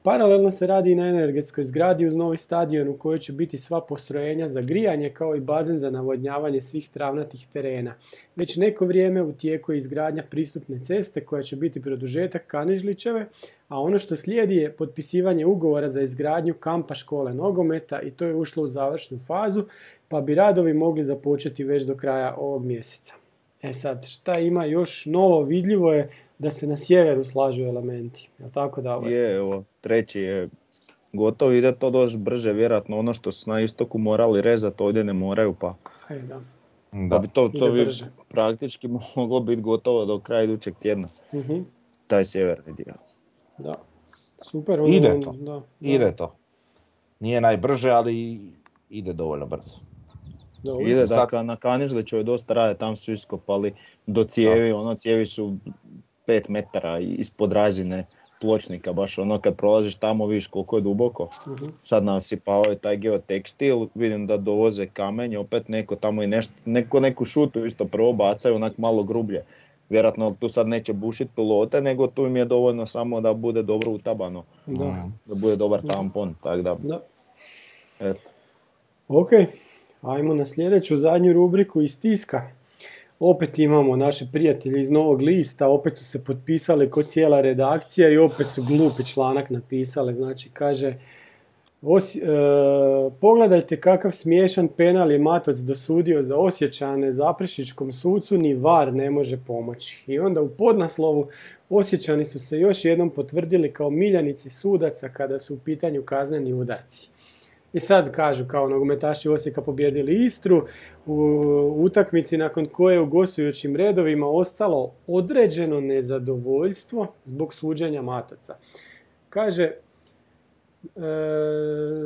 Paralelno se radi i na energetskoj zgradi uz novi stadion u kojoj će biti sva postrojenja za grijanje kao i bazen za navodnjavanje svih travnatih terena. Već neko vrijeme u tijeku je izgradnja pristupne ceste koja će biti produžetak Kanižlićeve, a ono što slijedi je potpisivanje ugovora za izgradnju kampa škole nogometa i to je ušlo u završnu fazu, pa bi radovi mogli započeti već do kraja ovog mjeseca. E sad, šta ima još novo vidljivo je da se na sjeveru slažu elementi. Jel tako da Je, evo, treći je gotovo, ide to doći brže, vjerojatno ono što su na istoku morali rezati, ovdje ne moraju, pa, Ajde, da. pa bi to, to bi brže. praktički moglo biti gotovo do kraja idućeg tjedna, Mhm, taj sjeverni dio. da. Super. Ono, Ide ono, to. Da, da. Ide to. Nije najbrže, ali ide dovoljno brzo. Dobro. Ide da Sad- ka, na Kanižlićevoj dosta rade, tam su iskopali do cijevi, ono cijevi su 5 metara ispod razine pločnika, baš ono kad prolaziš tamo vidiš koliko je duboko. Mhm. Sad nasipavaju taj geotekstil, vidim da dovoze kamenje, opet neko tamo i nešto, neko neku šutu isto prvo bacaju onak malo grublje. Vjerojatno tu sad neće bušit pilote, nego tu im je dovoljno samo da bude dobro utabano, Da. Da bude dobar tampon, tako da, da. eto. Ok, ajmo na sljedeću zadnju rubriku iz tiska. Opet imamo naše prijatelje iz Novog lista, opet su se potpisali kod cijela redakcija i opet su glupi članak napisali. Znači, kaže, Osi- e, pogledajte kakav smiješan penal je Matoc dosudio za Osjećane Zaprešičkom sucu, ni VAR ne može pomoći. I onda u podnaslovu Osjećani su se još jednom potvrdili kao miljanici sudaca kada su u pitanju kazneni udarci. I sad kažu kao nogometaši Osijeka pobjedili Istru u utakmici nakon koje u gostujućim redovima ostalo određeno nezadovoljstvo zbog suđenja Matoca. Kaže e,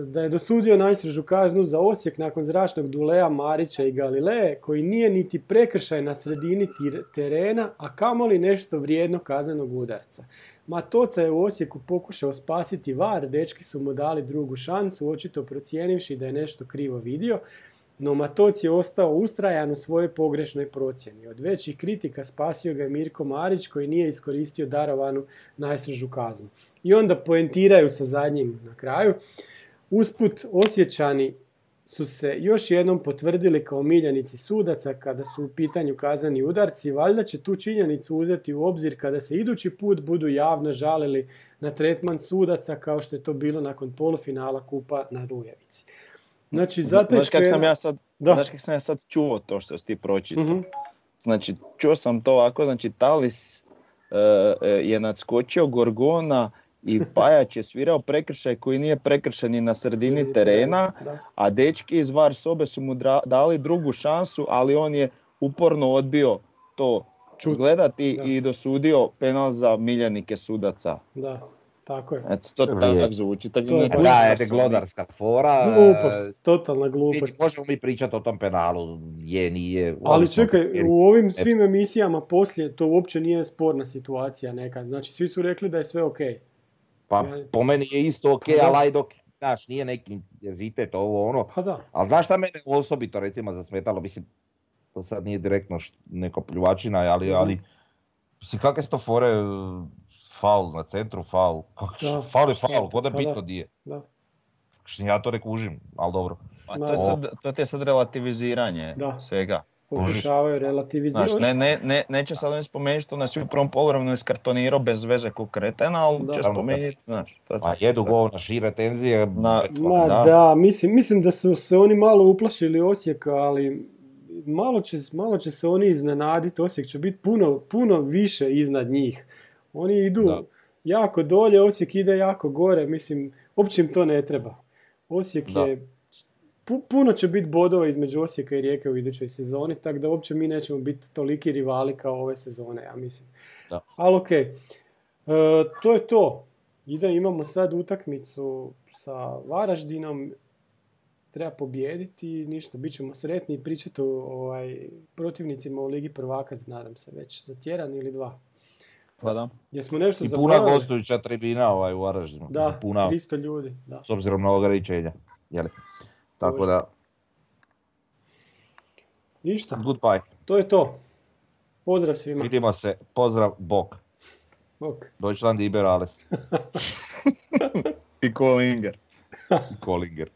da je dosudio najsrežu kaznu za Osijek nakon zračnog duleja Marića i Galileje koji nije niti prekršaj na sredini terena, a kamoli nešto vrijedno kaznenog udarca. Matoca je u Osijeku pokušao spasiti var, dečki su mu dali drugu šansu, očito procijenivši da je nešto krivo vidio. no Matoc je ostao ustrajan u svojoj pogrešnoj procjeni. Od većih kritika spasio ga je Mirko Marić koji nije iskoristio darovanu najstrožu kaznu. I onda poentiraju sa zadnjim na kraju. Usput osjećani su se još jednom potvrdili kao miljenici sudaca kada su u pitanju kazneni udarci. Valjda će tu činjenicu uzeti u obzir kada se idući put budu javno žalili na tretman sudaca kao što je to bilo nakon polufinala kupa na Rujevici. Znači, zato Znaš kako sam ja sad, Da. znaš kak sam ja sad čuo to što si ti pročitao? Mhm. Znači, čuo sam to ovako, znači Talis e, je nadskočio Gorgona i Pajač je svirao prekršaj koji nije prekršen ni na sredini terena, a dečki iz VAR sobe su mu dra- dali drugu šansu, ali on je uporno odbio to Čut. gledati Da. i dosudio penal za miljenike sudaca. Da, tako je. Eto, to tako zvuči. Tak To je Da, je glodarska fora. Glupost, totalna glupost. možemo mi pričati o tom penalu, je, nije. Ali čekaj, u ovim svim emisijama poslije to uopće nije sporna situacija neka. Znači, svi su rekli da je sve ok. Pa Ja- po meni je isto ok, Pa da. ali dok, znaš, nije neki intenzitet ovo ono. Pa da. Ali znaš šta mene osobito recimo zasmetalo, mislim, to sad nije direktno št- neko pljuvačina, ali, Mhm. ali, mislim, kakve su to fore, e, faul na centru, faul, Da, faul je faul, kod je Pa bitno da. di je. Da. Ja to ne kužim, ali dobro. Pa to, je sad, to je sad relativiziranje Da. svega. Pokušavaju relativizirati. Znaš, ne, ne, ne, neće sad on spomenuti što nas je u prvom poluvremenu iskartonirao bez veze ko kretena, ali Da. će spomenuti, znaš. To, Pa jedu govna, šire tenzije, Na-. Ma da. da, mislim, mislim da su se oni malo uplašili Osijeka, ali malo će, malo će se oni iznenaditi. Osijek će biti puno, puno više iznad njih. Oni idu Da. jako dolje, Osijek ide jako gore. Mislim, uopće im to ne treba. Osijek Da. je... pu- puno će biti bodova između Osijeka i Rijeke u idućoj sezoni, tako da uopće mi nećemo biti toliki rivali kao ove sezone, ja mislim. Da. Ali okej. E, to je to. Ide, imamo sad utakmicu sa Varaždinom. Treba pobijediti i ništa. Bit ćemo sretni i pričati o ovaj, protivnicima u Ligi prvaka, nadam se, već za tjedan ili dva. pa da. Jesmo nešto I puna gostujuća tribina ovaj u Varaždinu. Da, puna, 300 ljudi. Da. s obzirom na ograničenja. Jeli? Tako da, Ništa, goodbye. to je to. Pozdrav svima. Vidimo se, pozdrav, bok. Ok. Deutschland über alles. I Kolinger. Kollinger.